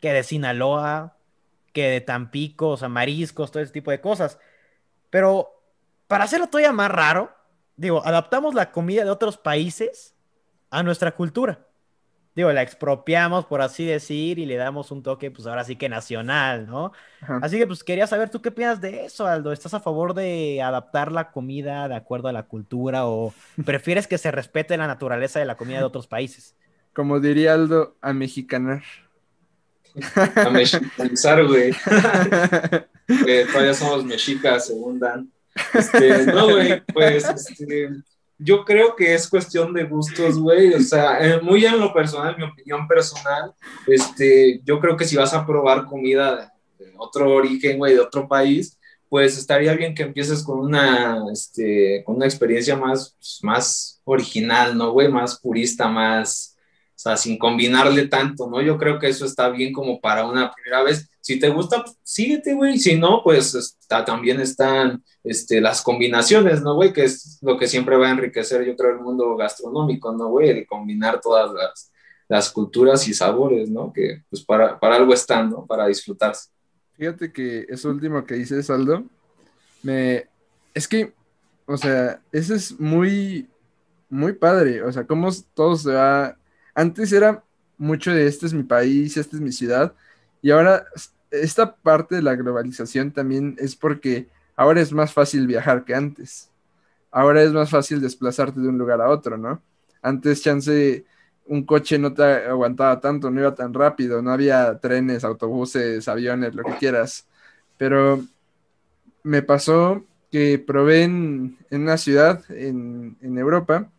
que de Sinaloa, que de Tampico, o sea, mariscos, todo ese tipo de cosas. Pero para hacerlo todavía más raro, digo, adaptamos la comida de otros países a nuestra cultura. Digo, la expropiamos, por así decir, y le damos un toque, pues ahora sí que nacional, ¿no? Así que, pues quería saber, ¿tú qué piensas de eso, Aldo? ¿Estás a favor de adaptar la comida de acuerdo a la cultura o prefieres que se respete la naturaleza de la comida de otros países? Como diría Aldo, a mexicanar. A mexicanizar, güey. todavía somos mexicas, según Dan. Este, no, güey, pues, este yo creo que es cuestión de gustos, güey. O sea, eh, muy en lo personal, mi opinión personal, este, yo creo que si vas a probar comida de, otro origen, güey, de otro país, pues estaría bien que empieces con una, este, con una experiencia más, pues, más original, ¿no, güey? Más purista, más, o sea, sin combinarle tanto, ¿no? Yo creo que eso está bien como para una primera vez. Si te gusta, pues, síguete, güey. Si no, pues está, también están este, las combinaciones, ¿no, güey? Que es lo que siempre va a enriquecer, yo creo, el mundo gastronómico, ¿no, güey? El combinar todas las, las culturas y sabores, ¿no? Que pues para, para algo están, ¿no? Para disfrutarse. Fíjate que eso último que dices, Aldo, me... Es que, o sea, eso es muy, muy padre. O sea, cómo todo se va antes era mucho de este es mi país, esta es mi ciudad, y ahora esta parte de la globalización también es porque ahora es más fácil viajar que antes. Ahora es más fácil desplazarte de un lugar a otro, ¿no? Antes, chance, un coche no te aguantaba tanto, no iba tan rápido, no había trenes, autobuses, aviones, lo que quieras. Pero me pasó que probé en, una ciudad en, Europa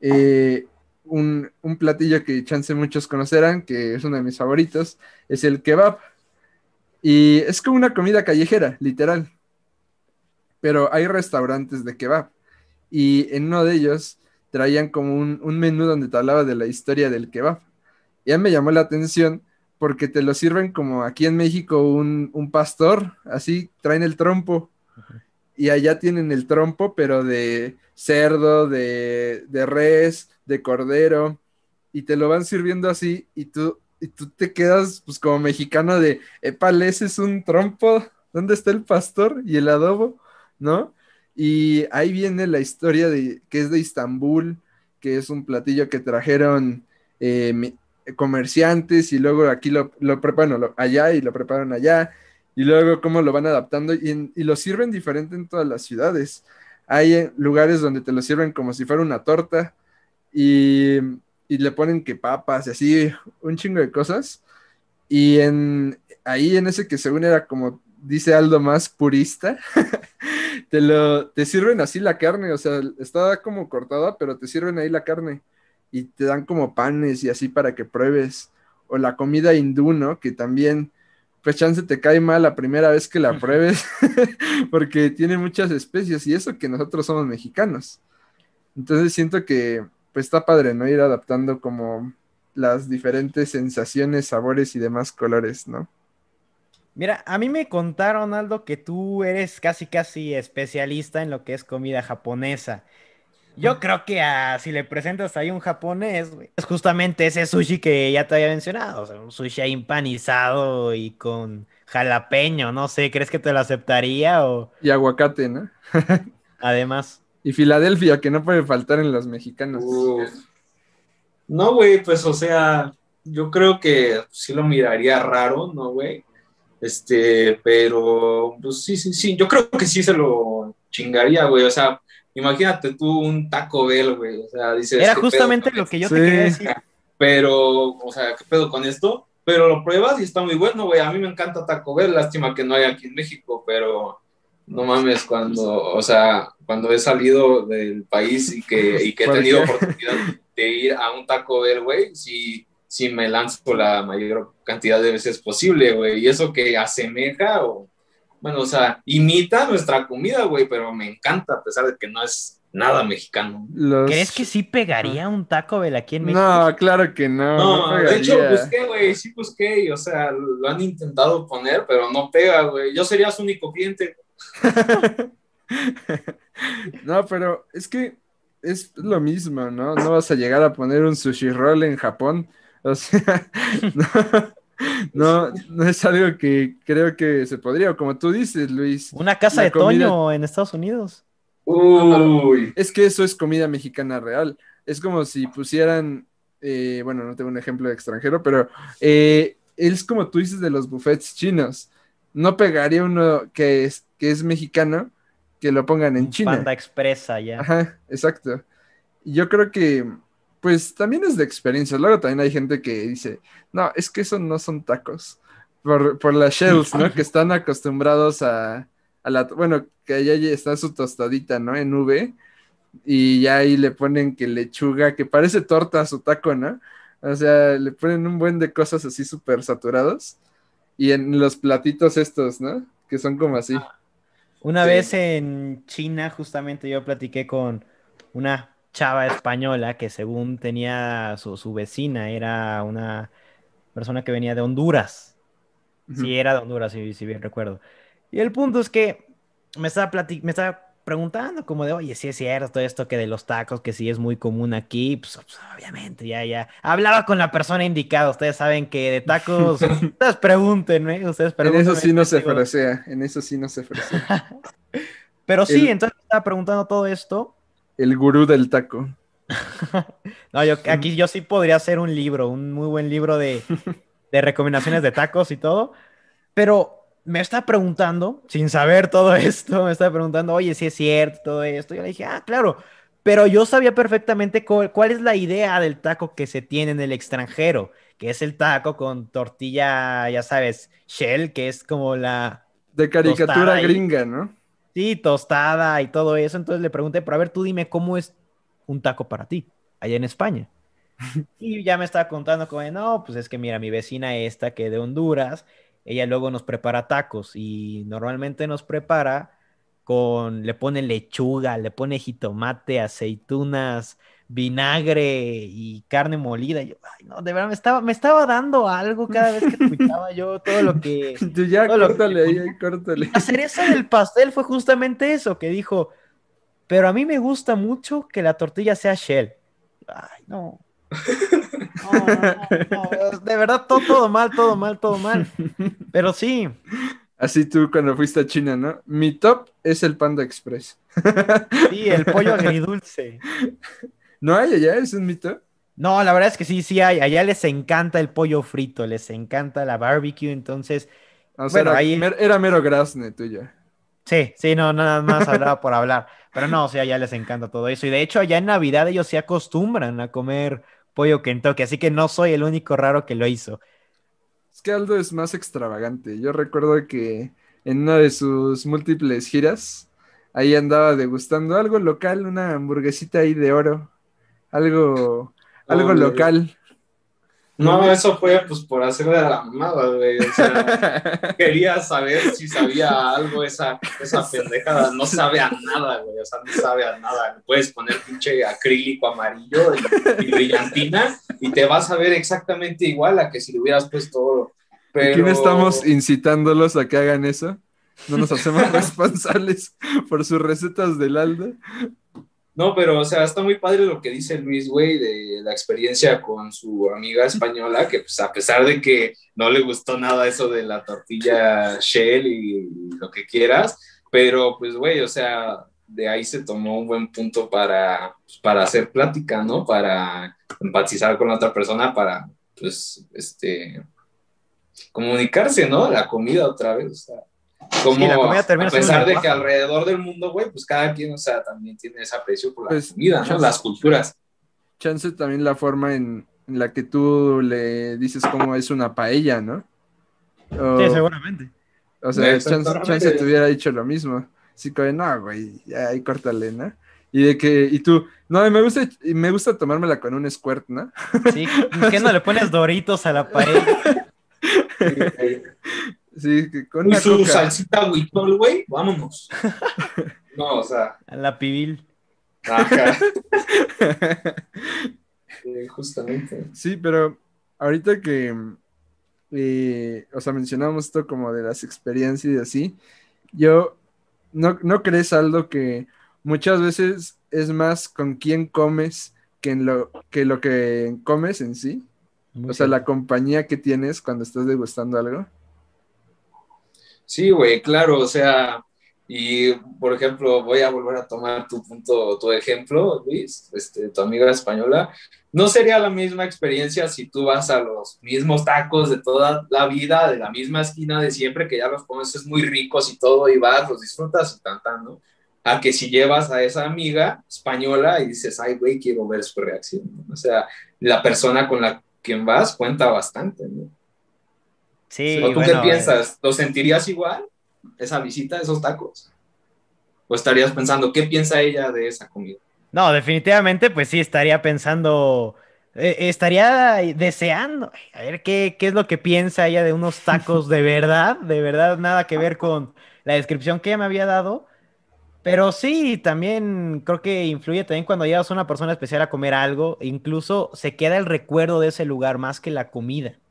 eh, un, un, platillo que chance muchos conocerán, que es uno de mis favoritos, es el kebab. Y es como una comida callejera, literal. Pero hay restaurantes de kebab. Y en uno de ellos traían como un, un menú donde te hablaba de la historia del kebab. Ya me llamó la atención porque te lo sirven como aquí en México un, un pastor, así traen el trompo. Y allá tienen el trompo, pero de cerdo, de, de res, de cordero, y te lo van sirviendo así, y tú y tú te quedas pues como mexicano de, épale, ese es un trompo, ¿dónde está el pastor y el adobo? ¿No? Y ahí viene la historia de que es de Istambul, que es un platillo que trajeron eh, comerciantes y luego aquí lo, lo preparan allá y lo preparan allá y luego cómo lo van adaptando y, y, lo sirven diferente en todas las ciudades. Hay lugares donde te lo sirven como si fuera una torta y y le ponen que papas y así, un chingo de cosas. Y en ahí en ese que según era como dice Aldo más purista, te lo te sirven así la carne, o sea, está como cortada, pero te sirven ahí la carne y te dan como panes y así para que pruebes. O la comida hindú, ¿no? Que también, pues chance te cae mal la primera vez que la pruebes, porque tiene muchas especies y eso que nosotros somos mexicanos. Entonces siento que pues está padre, ¿no? Ir adaptando como las diferentes sensaciones, sabores y demás colores, ¿no? Mira, a mí me contaron, Aldo, que tú eres casi, casi especialista en lo que es comida japonesa. Yo creo que si le presentas ahí un japonés, es justamente ese sushi que ya te había mencionado, o sea, un sushi empanizado y con jalapeño, no sé, ¿crees que te lo aceptaría o...? Y aguacate, ¿no? Además. Y Filadelfia, que no puede faltar en los mexicanos. No, güey, pues o sea, yo creo que sí lo miraría raro, ¿no, güey? Este, pero pues sí, sí, sí, yo creo que sí se lo chingaría, güey, o sea, imagínate tú un Taco Bell, güey, o sea, dices... Era justamente lo que yo te quería decir. Pero, o sea, ¿qué pedo con esto? Pero lo pruebas y está muy bueno, güey, a mí me encanta Taco Bell, lástima que no hay aquí en México, pero no mames, cuando, o sea, cuando he salido del país y que, y que he tenido oportunidad de ir a un Taco Bell, güey, sí, sí me lanzo la mayor cantidad de veces posible, güey. Y eso que asemeja o, bueno, o sea, imita nuestra comida, güey, pero me encanta a pesar de que no es nada mexicano. ¿Crees que sí pegaría un Taco Bell aquí en México? No, claro que no. No, de hecho busqué, güey, sí busqué, y, o sea, lo han intentado poner, pero no pega, güey. Yo sería su único cliente. no, pero es que es lo mismo, ¿no? No vas a llegar a poner un sushi roll en Japón. O sea, no, no, es algo que creo que se podría, como tú dices, Luis. Una casa de Toño en Estados Unidos. Uy. Es que eso es comida mexicana real. Es como si pusieran, eh, bueno, no tengo un ejemplo de extranjero, pero eh, es como tú dices de los buffets chinos. No pegaría uno que es, que es mexicano que lo pongan en China. Panda Expresa ya. Ajá, exacto. Yo creo que, pues también es de experiencia. Luego también hay gente que dice, no, es que eso no son tacos. Por, por las shells, ¿no? que están acostumbrados a, a la, bueno, que allá está su tostadita, ¿no? En V. Y ya ahí le ponen que lechuga, que parece torta a su taco, ¿no? O sea, le ponen un buen de cosas así súper saturados. Y en los platitos estos, ¿no? Que son como así. Una vez en China, justamente yo platiqué con una chava española que según tenía su, vecina, era una persona que venía de Honduras. Sí, era de Honduras, si, bien recuerdo. Y el punto es que me estaba, me estaba preguntando como de, oye, si es cierto esto que de los tacos, que sí es muy común aquí, pues, pues, obviamente, ya, ya. Hablaba con la persona indicada, ustedes saben que de tacos, ustedes pregúntenme, ustedes En eso sí no se fresea, en eso sí no se fresea. Pero sí, entonces estaba preguntando todo esto. El gurú del taco. no, yo aquí yo sí podría hacer un libro, un muy buen libro de, de recomendaciones de tacos y todo, pero me está preguntando, sin saber todo esto, me está preguntando, oye, si es cierto todo esto. Yo le dije, ah, claro, pero yo sabía perfectamente cuál, es la idea del taco que se tiene en el extranjero, que es el taco con tortilla, ya sabes, shell, que es como la... De caricatura gringa, ¿no? Sí, tostada y todo eso. Entonces le pregunté, pero a ver, tú dime cómo es un taco para ti, allá en España. Y ya me estaba contando como, no, pues es que mira, mi vecina esta que de Honduras, ella luego nos prepara tacos y normalmente nos prepara con, le pone lechuga, le pone jitomate, aceitunas, vinagre y carne molida. Yo, ay, no, de verdad, me estaba, me estaba dando algo cada vez que escuchaba yo todo lo que... Tú ya, que- córtale ahí, ahí, córtale. La cereza del pastel fue justamente eso, que dijo, pero a mí me gusta mucho que la tortilla sea shell. Ay, no. No, no, no, no, De verdad, todo, todo mal, todo mal, todo mal. Pero sí, Así tú cuando fuiste a China, ¿no? Mi top es el Panda Express. sí, el pollo agridulce. ¿No hay allá? ¿Es un mito? No, la verdad es que sí, sí hay. Allá les encanta el pollo frito, les encanta la barbecue, entonces, O sea, Bueno, era, ahí- era mero grasne tuyo. sí, sí, no, nada más hablaba por hablar. Pero no, o sea, allá les encanta todo eso. Y de hecho, allá en Navidad ellos se acostumbran a comer pollo Kentucky, así que no soy el único raro que lo hizo. Es que Aldo es más extravagante. Yo recuerdo que en una de sus múltiples giras, ahí andaba degustando algo local, una hamburguesita ahí de oro. Algo, algo güey. local. No, eso fue pues por hacerle la mamada, güey. O sea, quería saber si sabía algo esa, esa pendejada. No sabe a nada, güey. O sea, no sabe a nada. Le puedes poner pinche acrílico amarillo y, y brillantina y te vas a ver exactamente igual a que si le hubieras puesto oro. Pero... No estamos incitándolos a que hagan eso. No nos hacemos responsables por sus recetas del Aldo. No, pero, o sea, está muy padre lo que dice Luis, güey, de la experiencia con su amiga española, que, pues, a pesar de que no le gustó nada eso de la tortilla shell y lo que quieras, pero, pues, güey, o sea, de ahí se tomó un buen punto para, pues, para hacer plática, ¿no? Para empatizar con la otra persona, para, pues, este, comunicarse, ¿no? La comida otra vez, o sea. Como, Sí, la comida termina a pesar de que alrededor del mundo, güey, pues cada quien, o sea, también tiene ese aprecio por la Pues, comida, ¿no? chance- Las culturas. Chance también la forma en, en la que tú le dices cómo es una paella, ¿no? O, Sí, seguramente. o sea, chance, Exactamente. chance te hubiera dicho lo mismo. Así que, no, güey, ya ahí córtale, ¿no? Y de que, y tú, no, me gusta, y me gusta tomármela con un squirt, ¿no? Sí, ¿qué no le pones doritos a la paella? Sí, con una su coca. salsita huitol, güey, vámonos. No, o sea, A la pibil. ajá. Justamente. Sí, pero ahorita que, eh, o sea, mencionamos esto como de las experiencias y así, yo, ¿no, no crees, Aldo, que muchas veces es más con quién comes que, en lo, que lo que comes en sí? O sea, la compañía que tienes cuando estás degustando algo. Sí, güey, claro, o sea, y por ejemplo, voy a volver a tomar tu punto, tu ejemplo, Luis, este, tu amiga española. No sería la misma experiencia si tú vas a los mismos tacos de toda la vida, de la misma esquina de siempre, que ya los comes es muy ricos y todo, y vas, los disfrutas y tan, tan, ¿no? A que si llevas a esa amiga española y dices, ay, güey, quiero ver su reacción. O sea, la persona con la quien vas cuenta bastante, ¿no? Sí, ¿O tú bueno, qué piensas? ¿Lo sentirías igual, esa visita, esos tacos? ¿O estarías pensando, qué piensa ella de esa comida? No, definitivamente, pues sí, estaría pensando, eh, estaría deseando, a ver qué, qué es lo que piensa ella de unos tacos de verdad, de verdad, nada que ver con la descripción que ella me había dado. Pero sí, también creo que influye también cuando llevas a una persona especial a comer algo, incluso se queda el recuerdo de ese lugar más que la comida.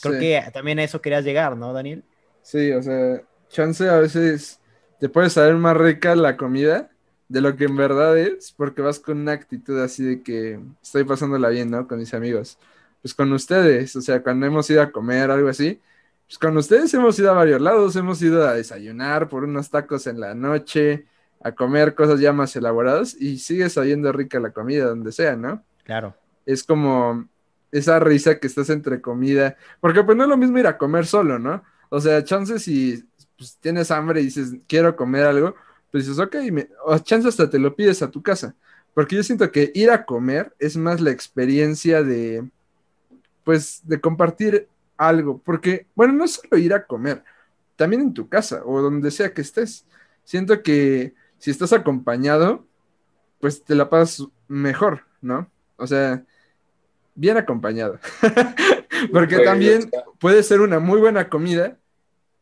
Creo Sí. que también a eso querías llegar, ¿no, Daniel? Sí, o sea, chance a veces te puede saber más rica la comida de lo que en verdad es, porque vas con una actitud así de que estoy pasándola bien, ¿no? Con mis amigos. Pues con ustedes, o sea, cuando hemos ido a comer, algo así, pues con ustedes hemos ido a varios lados, hemos ido a desayunar por unos tacos en la noche, a comer cosas ya más elaboradas y sigue sabiendo rica la comida, donde sea, ¿no? Claro. es como esa risa que estás entre comida, porque pues no es lo mismo ir a comer solo, ¿no? O sea, chances si pues, tienes hambre y dices, quiero comer algo, pues dices, ok, me- o chance hasta te lo pides a tu casa, porque yo siento que ir a comer es más la experiencia de, pues, de compartir algo, porque, bueno, no solo ir a comer, también en tu casa o donde sea que estés. siento que si estás acompañado, pues te la pasas mejor, ¿no? O sea, bien acompañado. Porque también puede ser una muy buena comida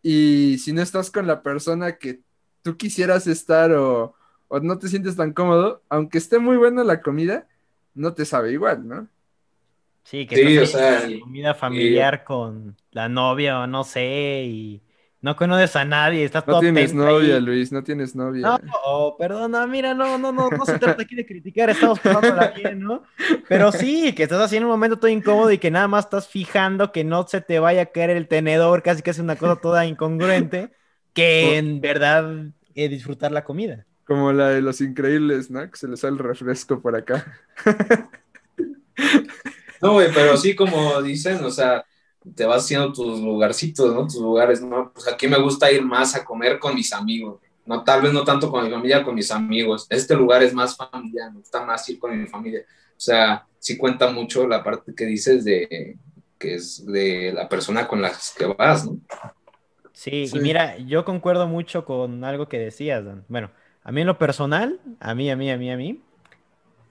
y si no estás con la persona que tú quisieras estar o, no te sientes tan cómodo, aunque esté muy buena la comida, no te sabe igual, ¿no? Sí, que sí, comida familiar con la novia o no sé, y no conoces a nadie, estás no tienes novia, Luis, no tienes novia. No, oh, perdona, mira, no, no, no, no se trata aquí de criticar, estamos pasándola bien, ¿no? Pero sí, que estás haciendo un momento todo incómodo y que nada más estás fijando que no se te vaya a caer el tenedor, casi que es una cosa toda incongruente, que en verdad eh, disfrutar la comida. Como la de los increíbles, ¿no? Que se les sale el refresco por acá. No, güey, pero sí como dicen, o sea, te vas haciendo tus lugarcitos, ¿no? Tus lugares, ¿no? Pues aquí me gusta ir más a comer con mis amigos, no, tal vez no tanto con mi familia, con mis amigos. Este lugar es más familiar, me gusta más ir con mi familia. O sea, sí cuenta mucho la parte que dices de que es de la persona con la que vas, ¿no? Sí, y mira, yo concuerdo mucho con algo que decías, Dan. Bueno, a mí en lo personal, a mí, a mí, a mí, a mí,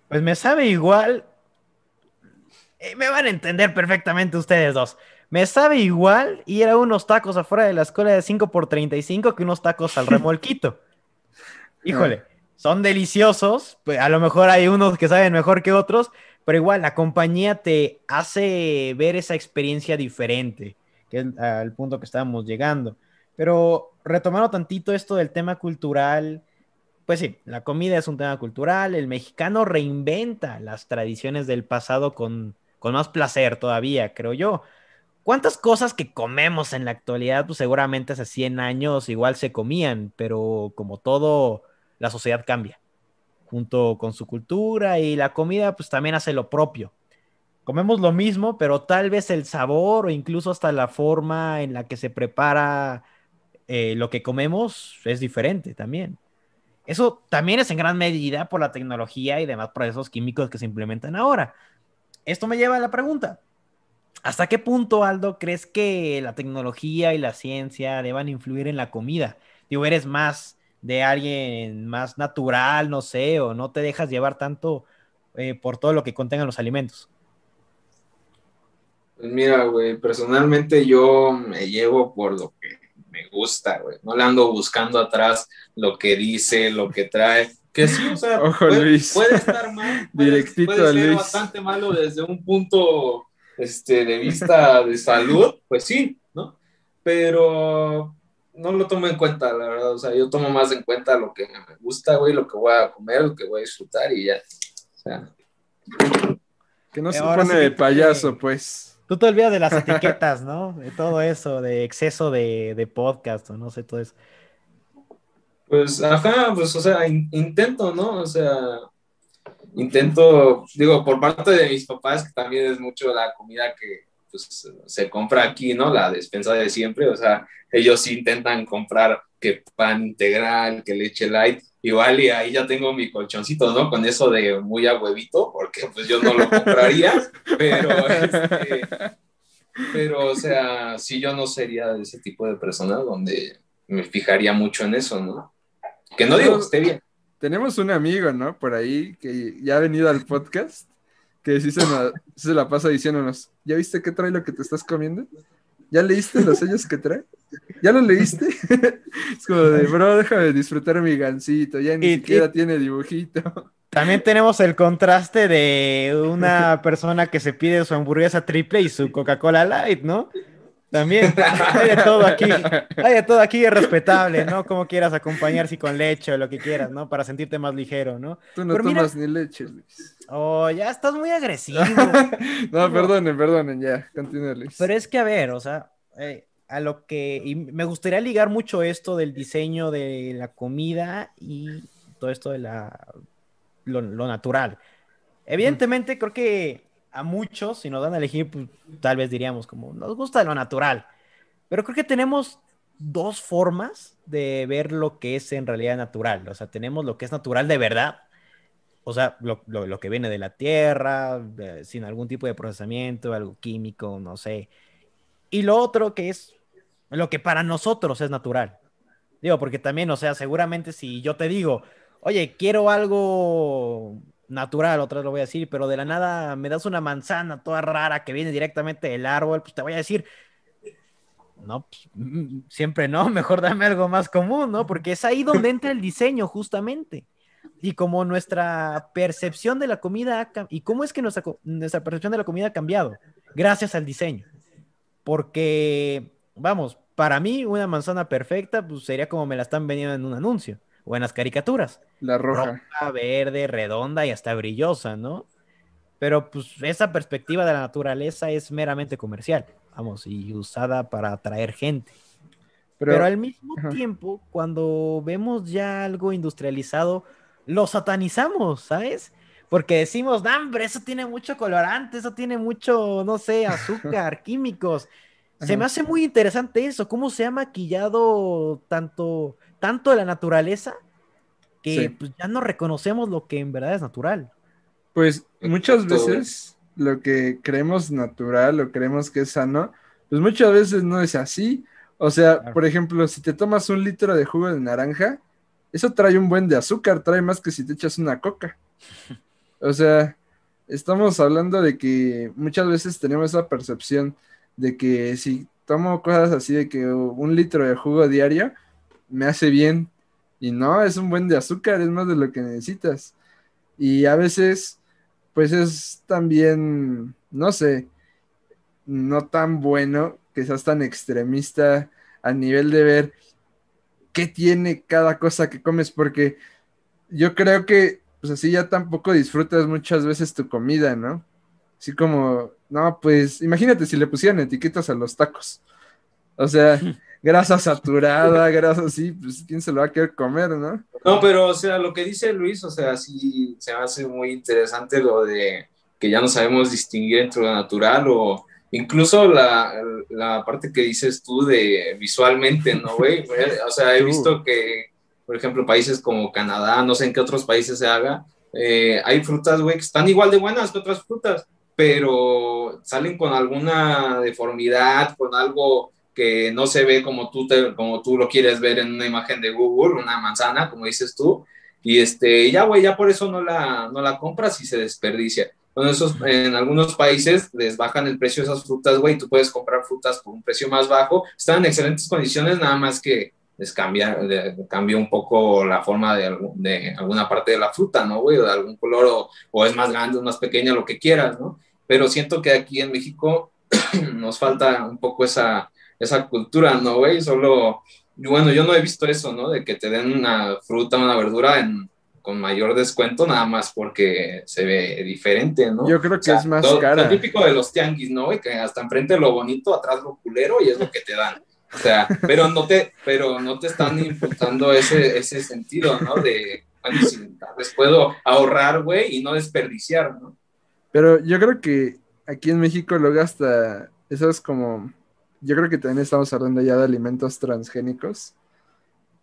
pues me sabe igual. Eh, me van a entender perfectamente ustedes dos. Me sabe igual ir a unos tacos afuera de la escuela de 5 por 35 que unos tacos al remolquito. Híjole, son deliciosos. Pues, a lo mejor hay unos que saben mejor que otros, pero igual la compañía te hace ver esa experiencia diferente, que es al punto que estábamos llegando. Pero retomando tantito esto del tema cultural, pues sí, la comida es un tema cultural. El mexicano reinventa las tradiciones del pasado con, con más placer todavía, creo yo. ¿Cuántas cosas que comemos en la actualidad, pues seguramente hace 100 años igual se comían, pero como todo, la sociedad cambia, junto con su cultura y la comida, pues también hace lo propio. Comemos lo mismo, pero tal vez el sabor o incluso hasta la forma en la que se prepara eh, lo que comemos es diferente también. Eso también es en gran medida por la tecnología y demás procesos químicos que se implementan ahora. Esto me lleva a la pregunta, ¿Hasta qué punto, Aldo, crees que la tecnología y la ciencia deban influir en la comida? Digo, eres más de alguien más natural, no sé, o no te dejas llevar tanto eh, por todo lo que contengan los alimentos. Pues mira, güey, personalmente yo me llevo por lo que me gusta, güey. No le ando buscando atrás lo que dice, lo que trae. Que sí, o sea, puede, estar mal, puede, puede ser bastante malo desde un punto este, de vista de salud, pues sí, ¿no? Pero no lo tomo en cuenta, la verdad. O sea, yo tomo más en cuenta lo que me gusta, güey, lo que voy a comer, lo que voy a disfrutar y ya. O sea. Que no se pone de payaso, pues. Tú te olvidas de las etiquetas, ¿no? De todo eso, de exceso de, de podcast o no sé, todo eso. Pues, ajá, pues, o sea, intento, ¿no? O sea, intento, digo, por parte de mis papás, que también es mucho la comida que pues, se compra aquí, ¿no? La despensa de siempre, o sea, ellos intentan comprar que pan integral, que leche light, igual y ahí ya tengo mi colchoncito, ¿no? Con eso de muy a huevito, porque pues yo no lo compraría, pero, este, pero, o sea, sí yo no sería de ese tipo de persona donde me fijaría mucho en eso, ¿no? Que no digo que esté bien, tenemos un amigo, ¿no? Por ahí que ya ha venido al podcast, que sí se, la pasa diciéndonos, ¿ya viste qué trae lo que te estás comiendo? ¿Ya leíste los sellos que trae? ¿Ya lo leíste? es como de, bro, déjame disfrutar mi gancito, ya ni siquiera tiene dibujito. También tenemos el contraste de una persona que se pide su hamburguesa triple y su Coca-Cola Light, ¿no? También, hay de todo aquí, hay de todo aquí es respetable, ¿no? Como quieras acompañar, si con leche o lo que quieras, ¿no? Para sentirte más ligero, ¿no? Tú no tomas ni leche, Luis. Oh, ya estás muy agresivo. no, perdonen, perdonen, ya, continúa, Luis. Pero es que, a ver, o sea, eh, a lo que, y me gustaría ligar mucho esto del diseño de la comida y todo esto de la, lo, natural. Evidentemente, creo que a muchos, si nos dan a elegir, pues, tal vez diríamos como, nos gusta lo natural. Pero creo que tenemos dos formas de ver lo que es en realidad natural. O sea, tenemos lo que es natural de verdad, o sea, lo, lo, que viene de la tierra, sin algún tipo de procesamiento, algo químico, no sé. Y lo otro que es lo que para nosotros es natural. Digo, porque también, o sea, seguramente si yo te digo, oye, quiero algo natural, otra vez lo voy a decir, pero de la nada me das una manzana toda rara que viene directamente del árbol, pues te voy a decir, no, pues, mm, siempre no, mejor dame algo más común, ¿no? Porque es ahí donde entra el diseño, justamente. Y como nuestra percepción de la comida y cómo es que nuestra, nuestra percepción de la comida ha cambiado gracias al diseño. Porque, vamos, para mí una manzana perfecta pues sería como me la están vendiendo en un anuncio o en las caricaturas. La roja. roja. verde, redonda y hasta brillosa, ¿no? Pero pues esa perspectiva de la naturaleza es meramente comercial, vamos, y usada para atraer gente. Pero, al mismo tiempo, cuando vemos ya algo industrializado, lo satanizamos, ¿sabes? Porque decimos, hombre, eso tiene mucho colorante, eso tiene mucho, no sé, azúcar, químicos. Se me hace muy interesante eso, cómo se ha maquillado tanto, tanto la naturaleza que pues, ya no reconocemos lo que en verdad es natural. Pues muchas veces lo que creemos natural o creemos que es sano, pues muchas veces no es así. O sea, por ejemplo, si te tomas un litro de jugo de naranja, eso trae un buen de azúcar, trae más que si te echas una coca. O sea, estamos hablando de que muchas veces tenemos esa percepción de que si tomo cosas así de que un litro de jugo diario me hace bien. Y no, es un buen de azúcar, es más de lo que necesitas. Y a veces, pues es también, no sé, no tan bueno que seas tan extremista a nivel de ver qué tiene cada cosa que comes, porque yo creo que pues así ya tampoco disfrutas muchas veces tu comida, ¿no? Así como, no, pues imagínate si le pusieran etiquetas a los tacos. O sea, grasa saturada, grasa así, pues quién se lo va a querer comer, ¿no? No, pero o sea, lo que dice Luis, o sea, sí se me hace muy interesante lo de que ya no sabemos distinguir entre lo natural o incluso la, la parte que dices tú de visualmente, ¿no, güey? O sea, he visto que por ejemplo, países como Canadá, no sé en qué otros países se haga, eh, hay frutas, güey, que están igual de buenas que otras frutas, pero salen con alguna deformidad, con algo que no se ve como tú, te, como tú lo quieres ver en una imagen de Google, una manzana, como dices tú, y este, ya, güey, ya por eso no la, no la compras y se desperdicia. Entonces, en algunos países les bajan el precio de esas frutas, güey, tú puedes comprar frutas por un precio más bajo, están en excelentes condiciones, nada más que les cambia, cambia un poco la forma de, alguna parte de la fruta, ¿no, güey? O de algún color, o, es más grande, o más pequeña, lo que quieras, ¿no? Pero siento que aquí en México nos falta un poco esa, esa cultura, ¿no, güey? Solo, bueno, yo no he visto eso, ¿no? De que te den una fruta, una verdura en, con mayor descuento, nada más porque se ve diferente, ¿no? Yo creo que es más cara. Lo típico de los tianguis, ¿no? Que hasta enfrente lo bonito, atrás lo culero y es lo que te dan. O sea, pero no te, pero no te están imputando ese, ese sentido, ¿no? De, bueno, si puedo ahorrar, güey, y no desperdiciar, ¿no? Pero yo creo que aquí en México luego hasta, eso es como, yo creo que también estamos hablando ya de alimentos transgénicos.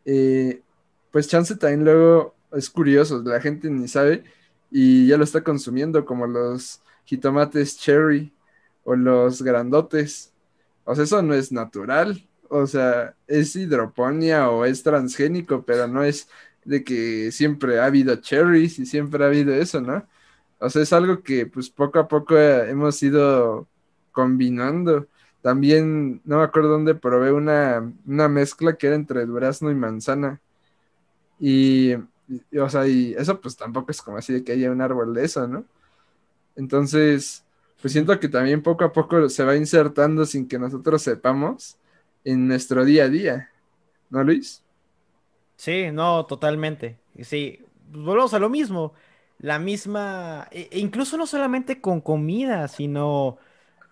Eh, pues chance también luego es curioso, la gente ni sabe y ya lo está consumiendo, como los jitomates cherry o los grandotes. O sea, eso no es natural o sea, es hidroponía o es transgénico, pero no es de que siempre ha habido cherries y siempre ha habido eso, ¿no? O sea, es algo que pues poco a poco hemos ido combinando. También, no me acuerdo dónde probé una, una mezcla que era entre durazno y manzana. Y, o sea, y eso pues tampoco es como así de que haya un árbol de eso, ¿no? Entonces, pues siento que también poco a poco se va insertando sin que nosotros sepamos en nuestro día a día, ¿no, Luis? Sí, no, totalmente. Sí, volvemos a lo mismo. La misma, e, e incluso no solamente con comida, sino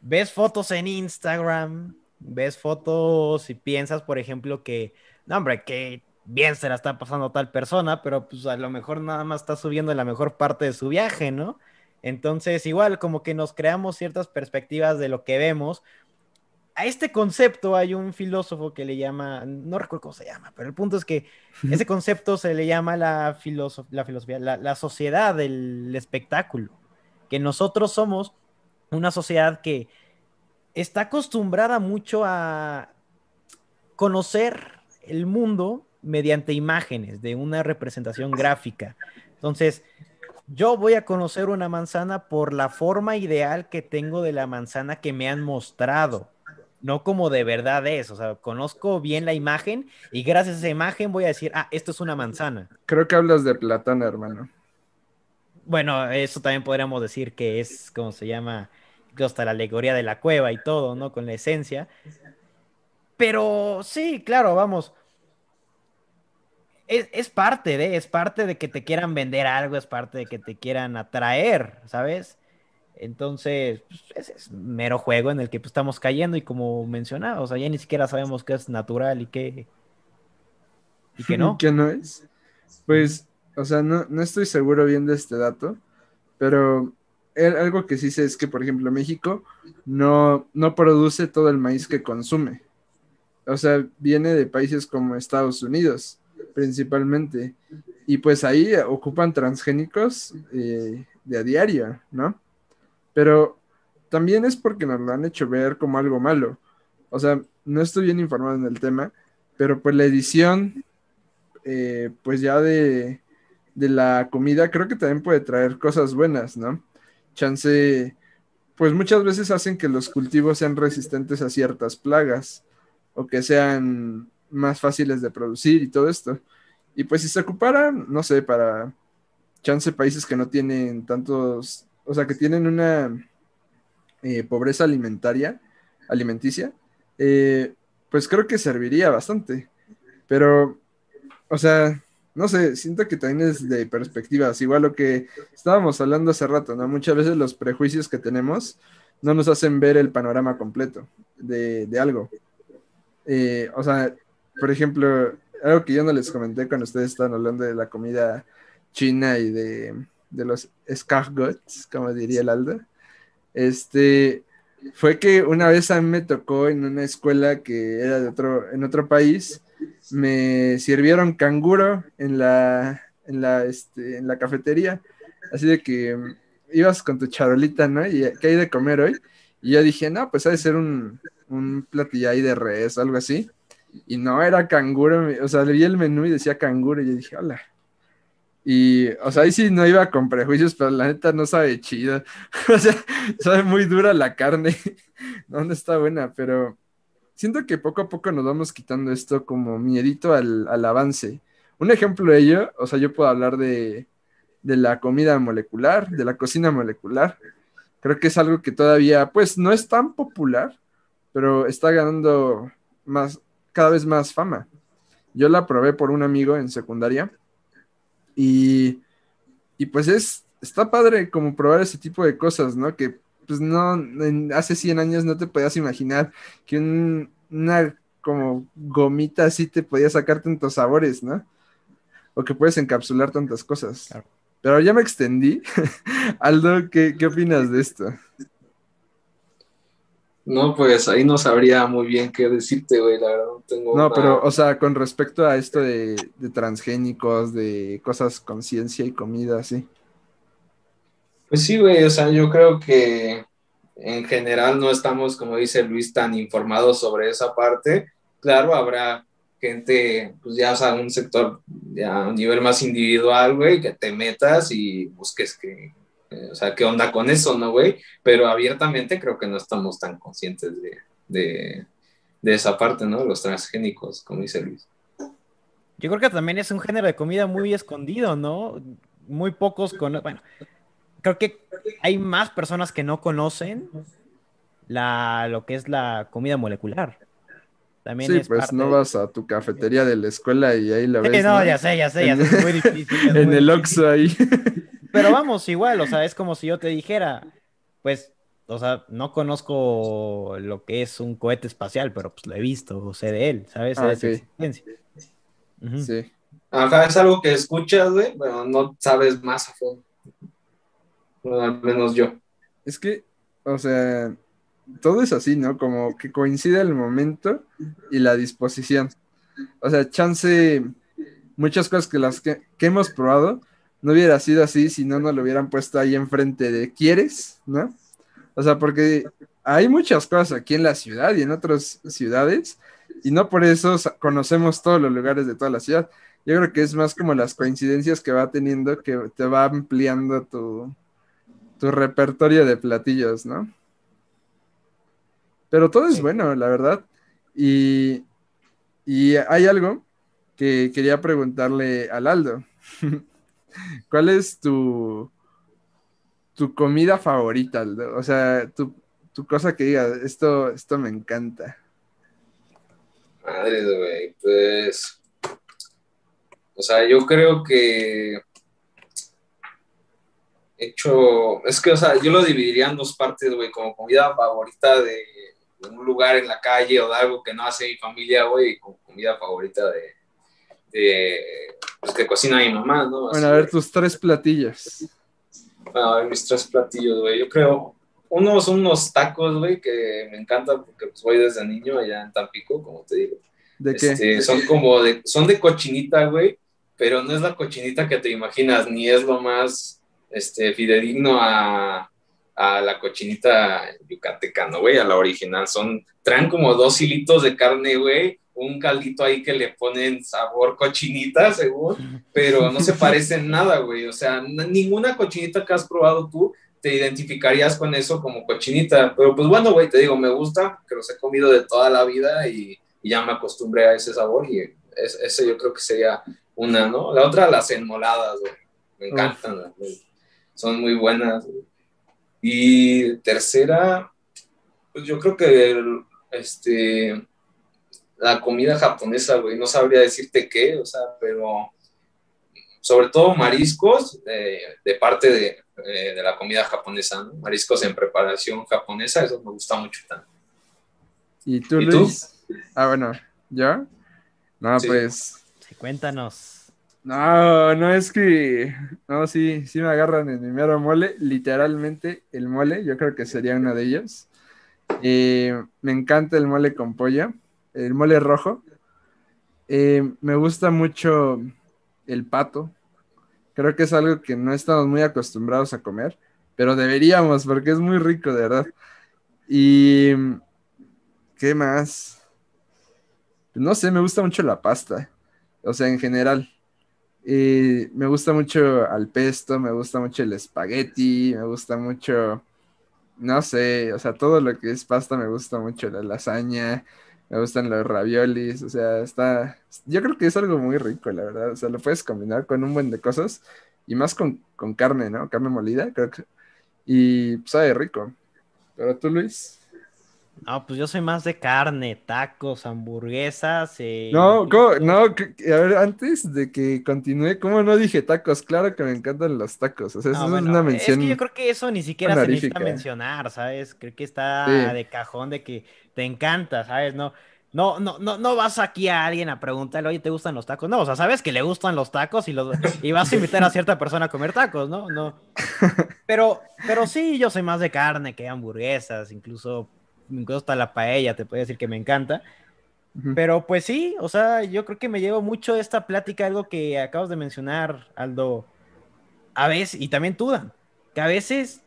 ves fotos en Instagram, ves fotos y piensas, por ejemplo, que, no, hombre, que bien se la está pasando tal persona, pero pues a lo mejor nada más está subiendo la mejor parte de su viaje, ¿no? Entonces, igual, como que nos creamos ciertas perspectivas de lo que vemos, a este concepto hay un filósofo que le llama, no recuerdo cómo se llama, pero el punto es que ese concepto se le llama la, la filosofía, la, sociedad del espectáculo, que nosotros somos una sociedad que está acostumbrada mucho a conocer el mundo mediante imágenes de una representación gráfica. Entonces, yo voy a conocer una manzana por la forma ideal que tengo de la manzana que me han mostrado, no como de verdad es. O sea, conozco bien la imagen y gracias a esa imagen voy a decir, ah, esto es una manzana. Creo que hablas de Platón, hermano. Bueno, eso también podríamos decir que es, como se llama, hasta la alegoría de la cueva y todo, ¿no? Con la esencia. Pero sí, claro, vamos es, parte de, es parte de que te quieran vender algo, es parte de que te quieran atraer, ¿sabes? Entonces, pues, es, mero juego en el que pues, estamos cayendo y como mencionaba, o sea, ya ni siquiera sabemos qué es natural y qué, y qué no. ¿Qué no es? Pues, o sea, no, no estoy seguro bien de este dato, pero algo que sí sé es que, por ejemplo, México no, no produce todo el maíz que consume. O sea, viene de países como Estados Unidos principalmente. Y pues ahí ocupan transgénicos eh, de a diario, ¿no? Pero también es porque nos lo han hecho ver como algo malo. O sea, no estoy bien informado en el tema, pero pues la edición, eh, pues ya de, de la comida, creo que también puede traer cosas buenas, ¿no? Chance, pues muchas veces hacen que los cultivos sean resistentes a ciertas plagas o que sean más fáciles de producir y todo esto. Y pues si se ocuparan, no sé, para chance países que no tienen tantos, o sea, que tienen una eh, pobreza alimentaria, alimenticia, eh, pues creo que serviría bastante. Pero, o sea, no sé, siento que también es de perspectivas, igual lo que estábamos hablando hace rato, ¿no? Muchas veces los prejuicios que tenemos no nos hacen ver el panorama completo de, algo. Eh, o sea, por ejemplo, algo que yo no les comenté cuando ustedes estaban hablando de la comida china y de, los escargots, como diría el Aldo, este, fue que una vez a mí me tocó en una escuela que era de otro, en otro país, me sirvieron canguro en la, en la, este, en la cafetería, así de que ibas con tu charolita, ¿no? Y ¿qué hay de comer hoy? Y yo dije, no, pues ha de ser un, un platillo ahí de res, algo así. Y no, era canguro, o sea, leí el menú y decía canguro y yo dije, hola. Y, o sea, ahí sí no iba con prejuicios, pero la neta no sabe chido. o sea, sabe muy dura la carne. no está buena, pero siento que poco a poco nos vamos quitando esto como miedito al, al avance. Un ejemplo de ello, o sea, yo puedo hablar de, de la comida molecular, de la cocina molecular. Creo que es algo que todavía, pues, no es tan popular, pero está ganando más, cada vez más fama. Yo la probé por un amigo en secundaria y, y pues es, está padre como probar ese tipo de cosas, ¿no? Que pues no, hace 100 años no te podías imaginar que una como gomita así te podía sacar tantos sabores, ¿no? O que puedes encapsular tantas cosas. Pero ya me extendí. Aldo, ¿qué, ¿qué opinas de esto? No, pues ahí no sabría muy bien qué decirte, güey, la verdad no tengo. No, pero, o sea, con respecto a esto de, transgénicos, de cosas con ciencia y comida, sí. Pues sí, güey, o sea, yo creo que en general no estamos, como dice Luis, tan informados sobre esa parte. Claro, habrá gente, pues ya, o sea, un sector ya a un nivel más individual, güey, que te metas y busques que eh, o sea, ¿qué onda con eso, no, güey? Pero abiertamente creo que no estamos tan conscientes de, esa parte, ¿no? Los transgénicos, como dice Luis. Yo creo que también es un género de comida muy escondido, ¿no? Muy pocos conocen, bueno, creo que hay más personas que no conocen la, lo que es la comida molecular. También sí, pues no vas a tu cafetería de la escuela y ahí la ves. no, ya sé, ya sé, ya sé, es muy difícil. en el Oxxo ahí. Pero vamos, igual, o sea, es como si yo te dijera, pues, o sea, no conozco lo que es un cohete espacial, pero pues lo he visto, o sé de él, ¿sabes? Ah, Sí. Ajá, es algo que escuchas, güey, pero no sabes más a fondo. Al menos yo. Es que, o sea, todo es así, ¿no? Como que coincide el momento y la disposición. O sea, chance, muchas cosas que las que hemos probado, no hubiera sido así si no nos lo hubieran puesto ahí enfrente de ¿quieres? ¿No? O sea, porque hay muchas cosas aquí en la ciudad y en otras ciudades y no por eso conocemos todos los lugares de toda la ciudad. Yo creo que es más como las coincidencias que va teniendo que te va ampliando tu, tu repertorio de platillos, ¿no? Pero todo es bueno, la verdad. Y, y hay algo que quería preguntarle al Aldo. ¿Cuál es tu, tu comida favorita, Aldo? O sea, tu, tu cosa que diga, esto, esto me encanta. Madre, güey, pues. O sea, yo creo que. Hecho. Es que, o sea, yo lo dividiría en dos partes, güey, como comida favorita de, un lugar en la calle o de algo que no hace mi familia, güey, y como comida favorita de. de pues que cocina mi mamá, ¿no? bueno, a ver, tus tres platillos. Bueno, a ver, mis tres platillos, güey. Yo creo uno son unos tacos, güey, que me encantan porque pues, voy desde niño allá en Tampico, como te digo. ¿De qué? Este, son como de, son de cochinita, güey, pero no es la cochinita que te imaginas, ni es lo más este, fidedigno a, a la cochinita yucateca, ¿no, güey? A la original. Son, traen como dos hilitos de carne, güey, un caldito ahí que le ponen sabor cochinita, según, pero no se parecen nada, güey. O sea, ninguna cochinita que has probado tú te identificarías con eso como cochinita. Pero pues bueno, güey, te digo, me gusta, que los he comido de toda la vida y, ya me acostumbré a ese sabor y ese yo creo que sería una, ¿no? La otra, las enmoladas, güey. Me encantan, son muy buenas. Y tercera, pues yo creo que este, la comida japonesa, güey, no sabría decirte qué, o sea, pero sobre todo mariscos de parte de, eh, de la comida japonesa, mariscos en preparación japonesa, eso me gusta mucho también. ¿Y tú, Luis? Ah, bueno, ¿yo? No, pues... Sí, cuéntanos. No, no es que... No, sí, sí me agarran en mi mero mole, literalmente el mole, yo creo que sería uno de ellos. Eh, me encanta el mole con pollo, el mole rojo. Eh, me gusta mucho el pato, Creo que es algo que no estamos muy acostumbrados a comer, pero deberíamos porque es muy rico, de verdad. Y ¿qué más? No sé, me gusta mucho la pasta, o sea, en general. Y me gusta mucho al pesto, me gusta mucho el espagueti, me gusta mucho, no sé, o sea, todo lo que es pasta me gusta mucho, la lasaña, me gustan los raviolis, o sea, está, yo creo que es algo muy rico, la verdad, o sea, lo puedes combinar con un buen de cosas y más con, carne, ¿no? Carne molida, creo que, y sabe rico. Pero tú, Luis. No, pues yo soy más de carne, tacos, hamburguesas. Eh, no, ¿cómo? no, a ver, antes de que continúe, ¿cómo no dije tacos? Claro que me encantan los tacos. O sea, eso es una mención. Es que yo creo que eso ni siquiera se necesita mencionar, ¿sabes? Creo que está de cajón de que te encanta, ¿sabes? No, no, no, no, no vas aquí a alguien a preguntarle, oye, ¿te gustan los tacos? No, o sea, sabes que le gustan los tacos y, los, y vas a invitar a cierta persona a comer tacos, ¿no? No. Pero, pero sí, yo soy más de carne que hamburguesas, incluso, incluso hasta la paella, te puedo decir que me encanta. Pero pues sí, o sea, yo creo que me llevo mucho esta plática, algo que acabas de mencionar, Aldo, a veces, y también tú, Dan, que a veces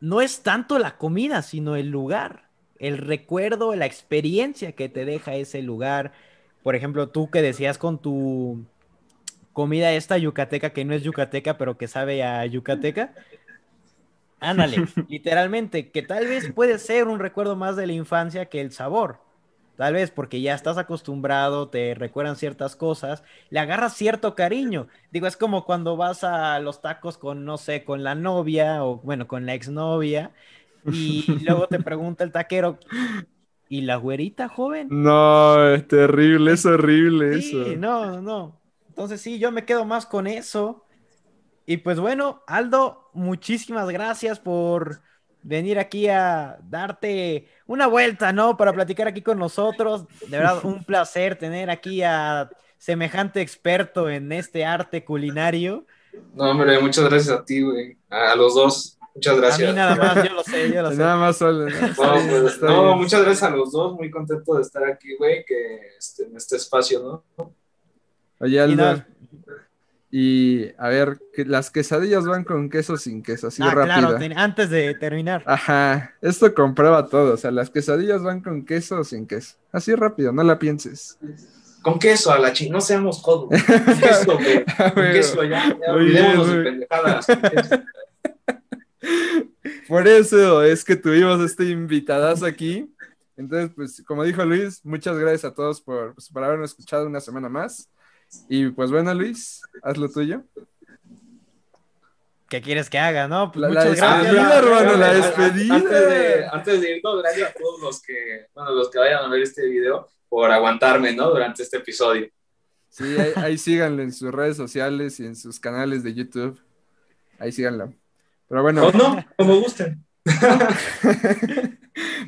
no es tanto la comida, sino el lugar el recuerdo, la experiencia que te deja ese lugar. Por ejemplo, tú que decías con tu comida esta yucateca, que no es yucateca, pero que sabe a yucateca. Ándale, literalmente, que tal vez puede ser un recuerdo más de la infancia que el sabor. Tal vez porque ya estás acostumbrado, te recuerdan ciertas cosas, le agarras cierto cariño. Digo, es como cuando vas a los tacos con, no sé, con la novia o, bueno, con la exnovia y luego te pregunta el taquero, ¿y la güerita joven? No, es terrible, es horrible sí, eso. No, no. Entonces sí, yo me quedo más con eso. Y pues bueno, Aldo, muchísimas gracias por venir aquí a darte una vuelta, ¿no? Para platicar aquí con nosotros. De verdad, un placer tener aquí a semejante experto en este arte culinario. No, hombre, muchas gracias a ti, güey. A los dos. Muchas gracias. A mí nada más, yo lo sé, yo lo sé. Nada más solo. Pues, no, muchas gracias a los dos, muy contento de estar aquí, güey, que este, en este espacio, ¿no? Oye, Aldo. Y a ver, que las quesadillas van con queso sin queso, así ah, rápido. claro, antes de terminar. Ajá, esto comprueba todo. O sea, las quesadillas van con queso o sin queso. Así rápido, no la pienses. Con queso a la chingada, no seamos codos. Con queso, güey. Con queso, ya. ya olvidémonos de pendejadas. con queso. Por eso es que tuvimos este invitadazo aquí. Entonces, pues, como dijo Luis, muchas gracias a todos por, pues, por habernos escuchado una semana más. Y pues bueno, Luis, haz lo tuyo. ¿Qué quieres que haga, no? Pues La- la muchas despedida, gracias. hermano, la despedida. Antes de, antes de irnos, gracias a todos los que, bueno, los que vayan a ver este video por aguantarme, ¿no? Durante este episodio. Sí, ahí, ahí síganlo en sus redes sociales y en sus canales de YouTube. Ahí síganlo. Pero bueno, O no, como gusten.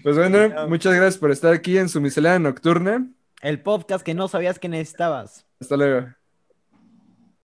pues bueno, muchas gracias por estar aquí en su miscelánea nocturna. El podcast que no sabías que necesitabas. Hasta luego.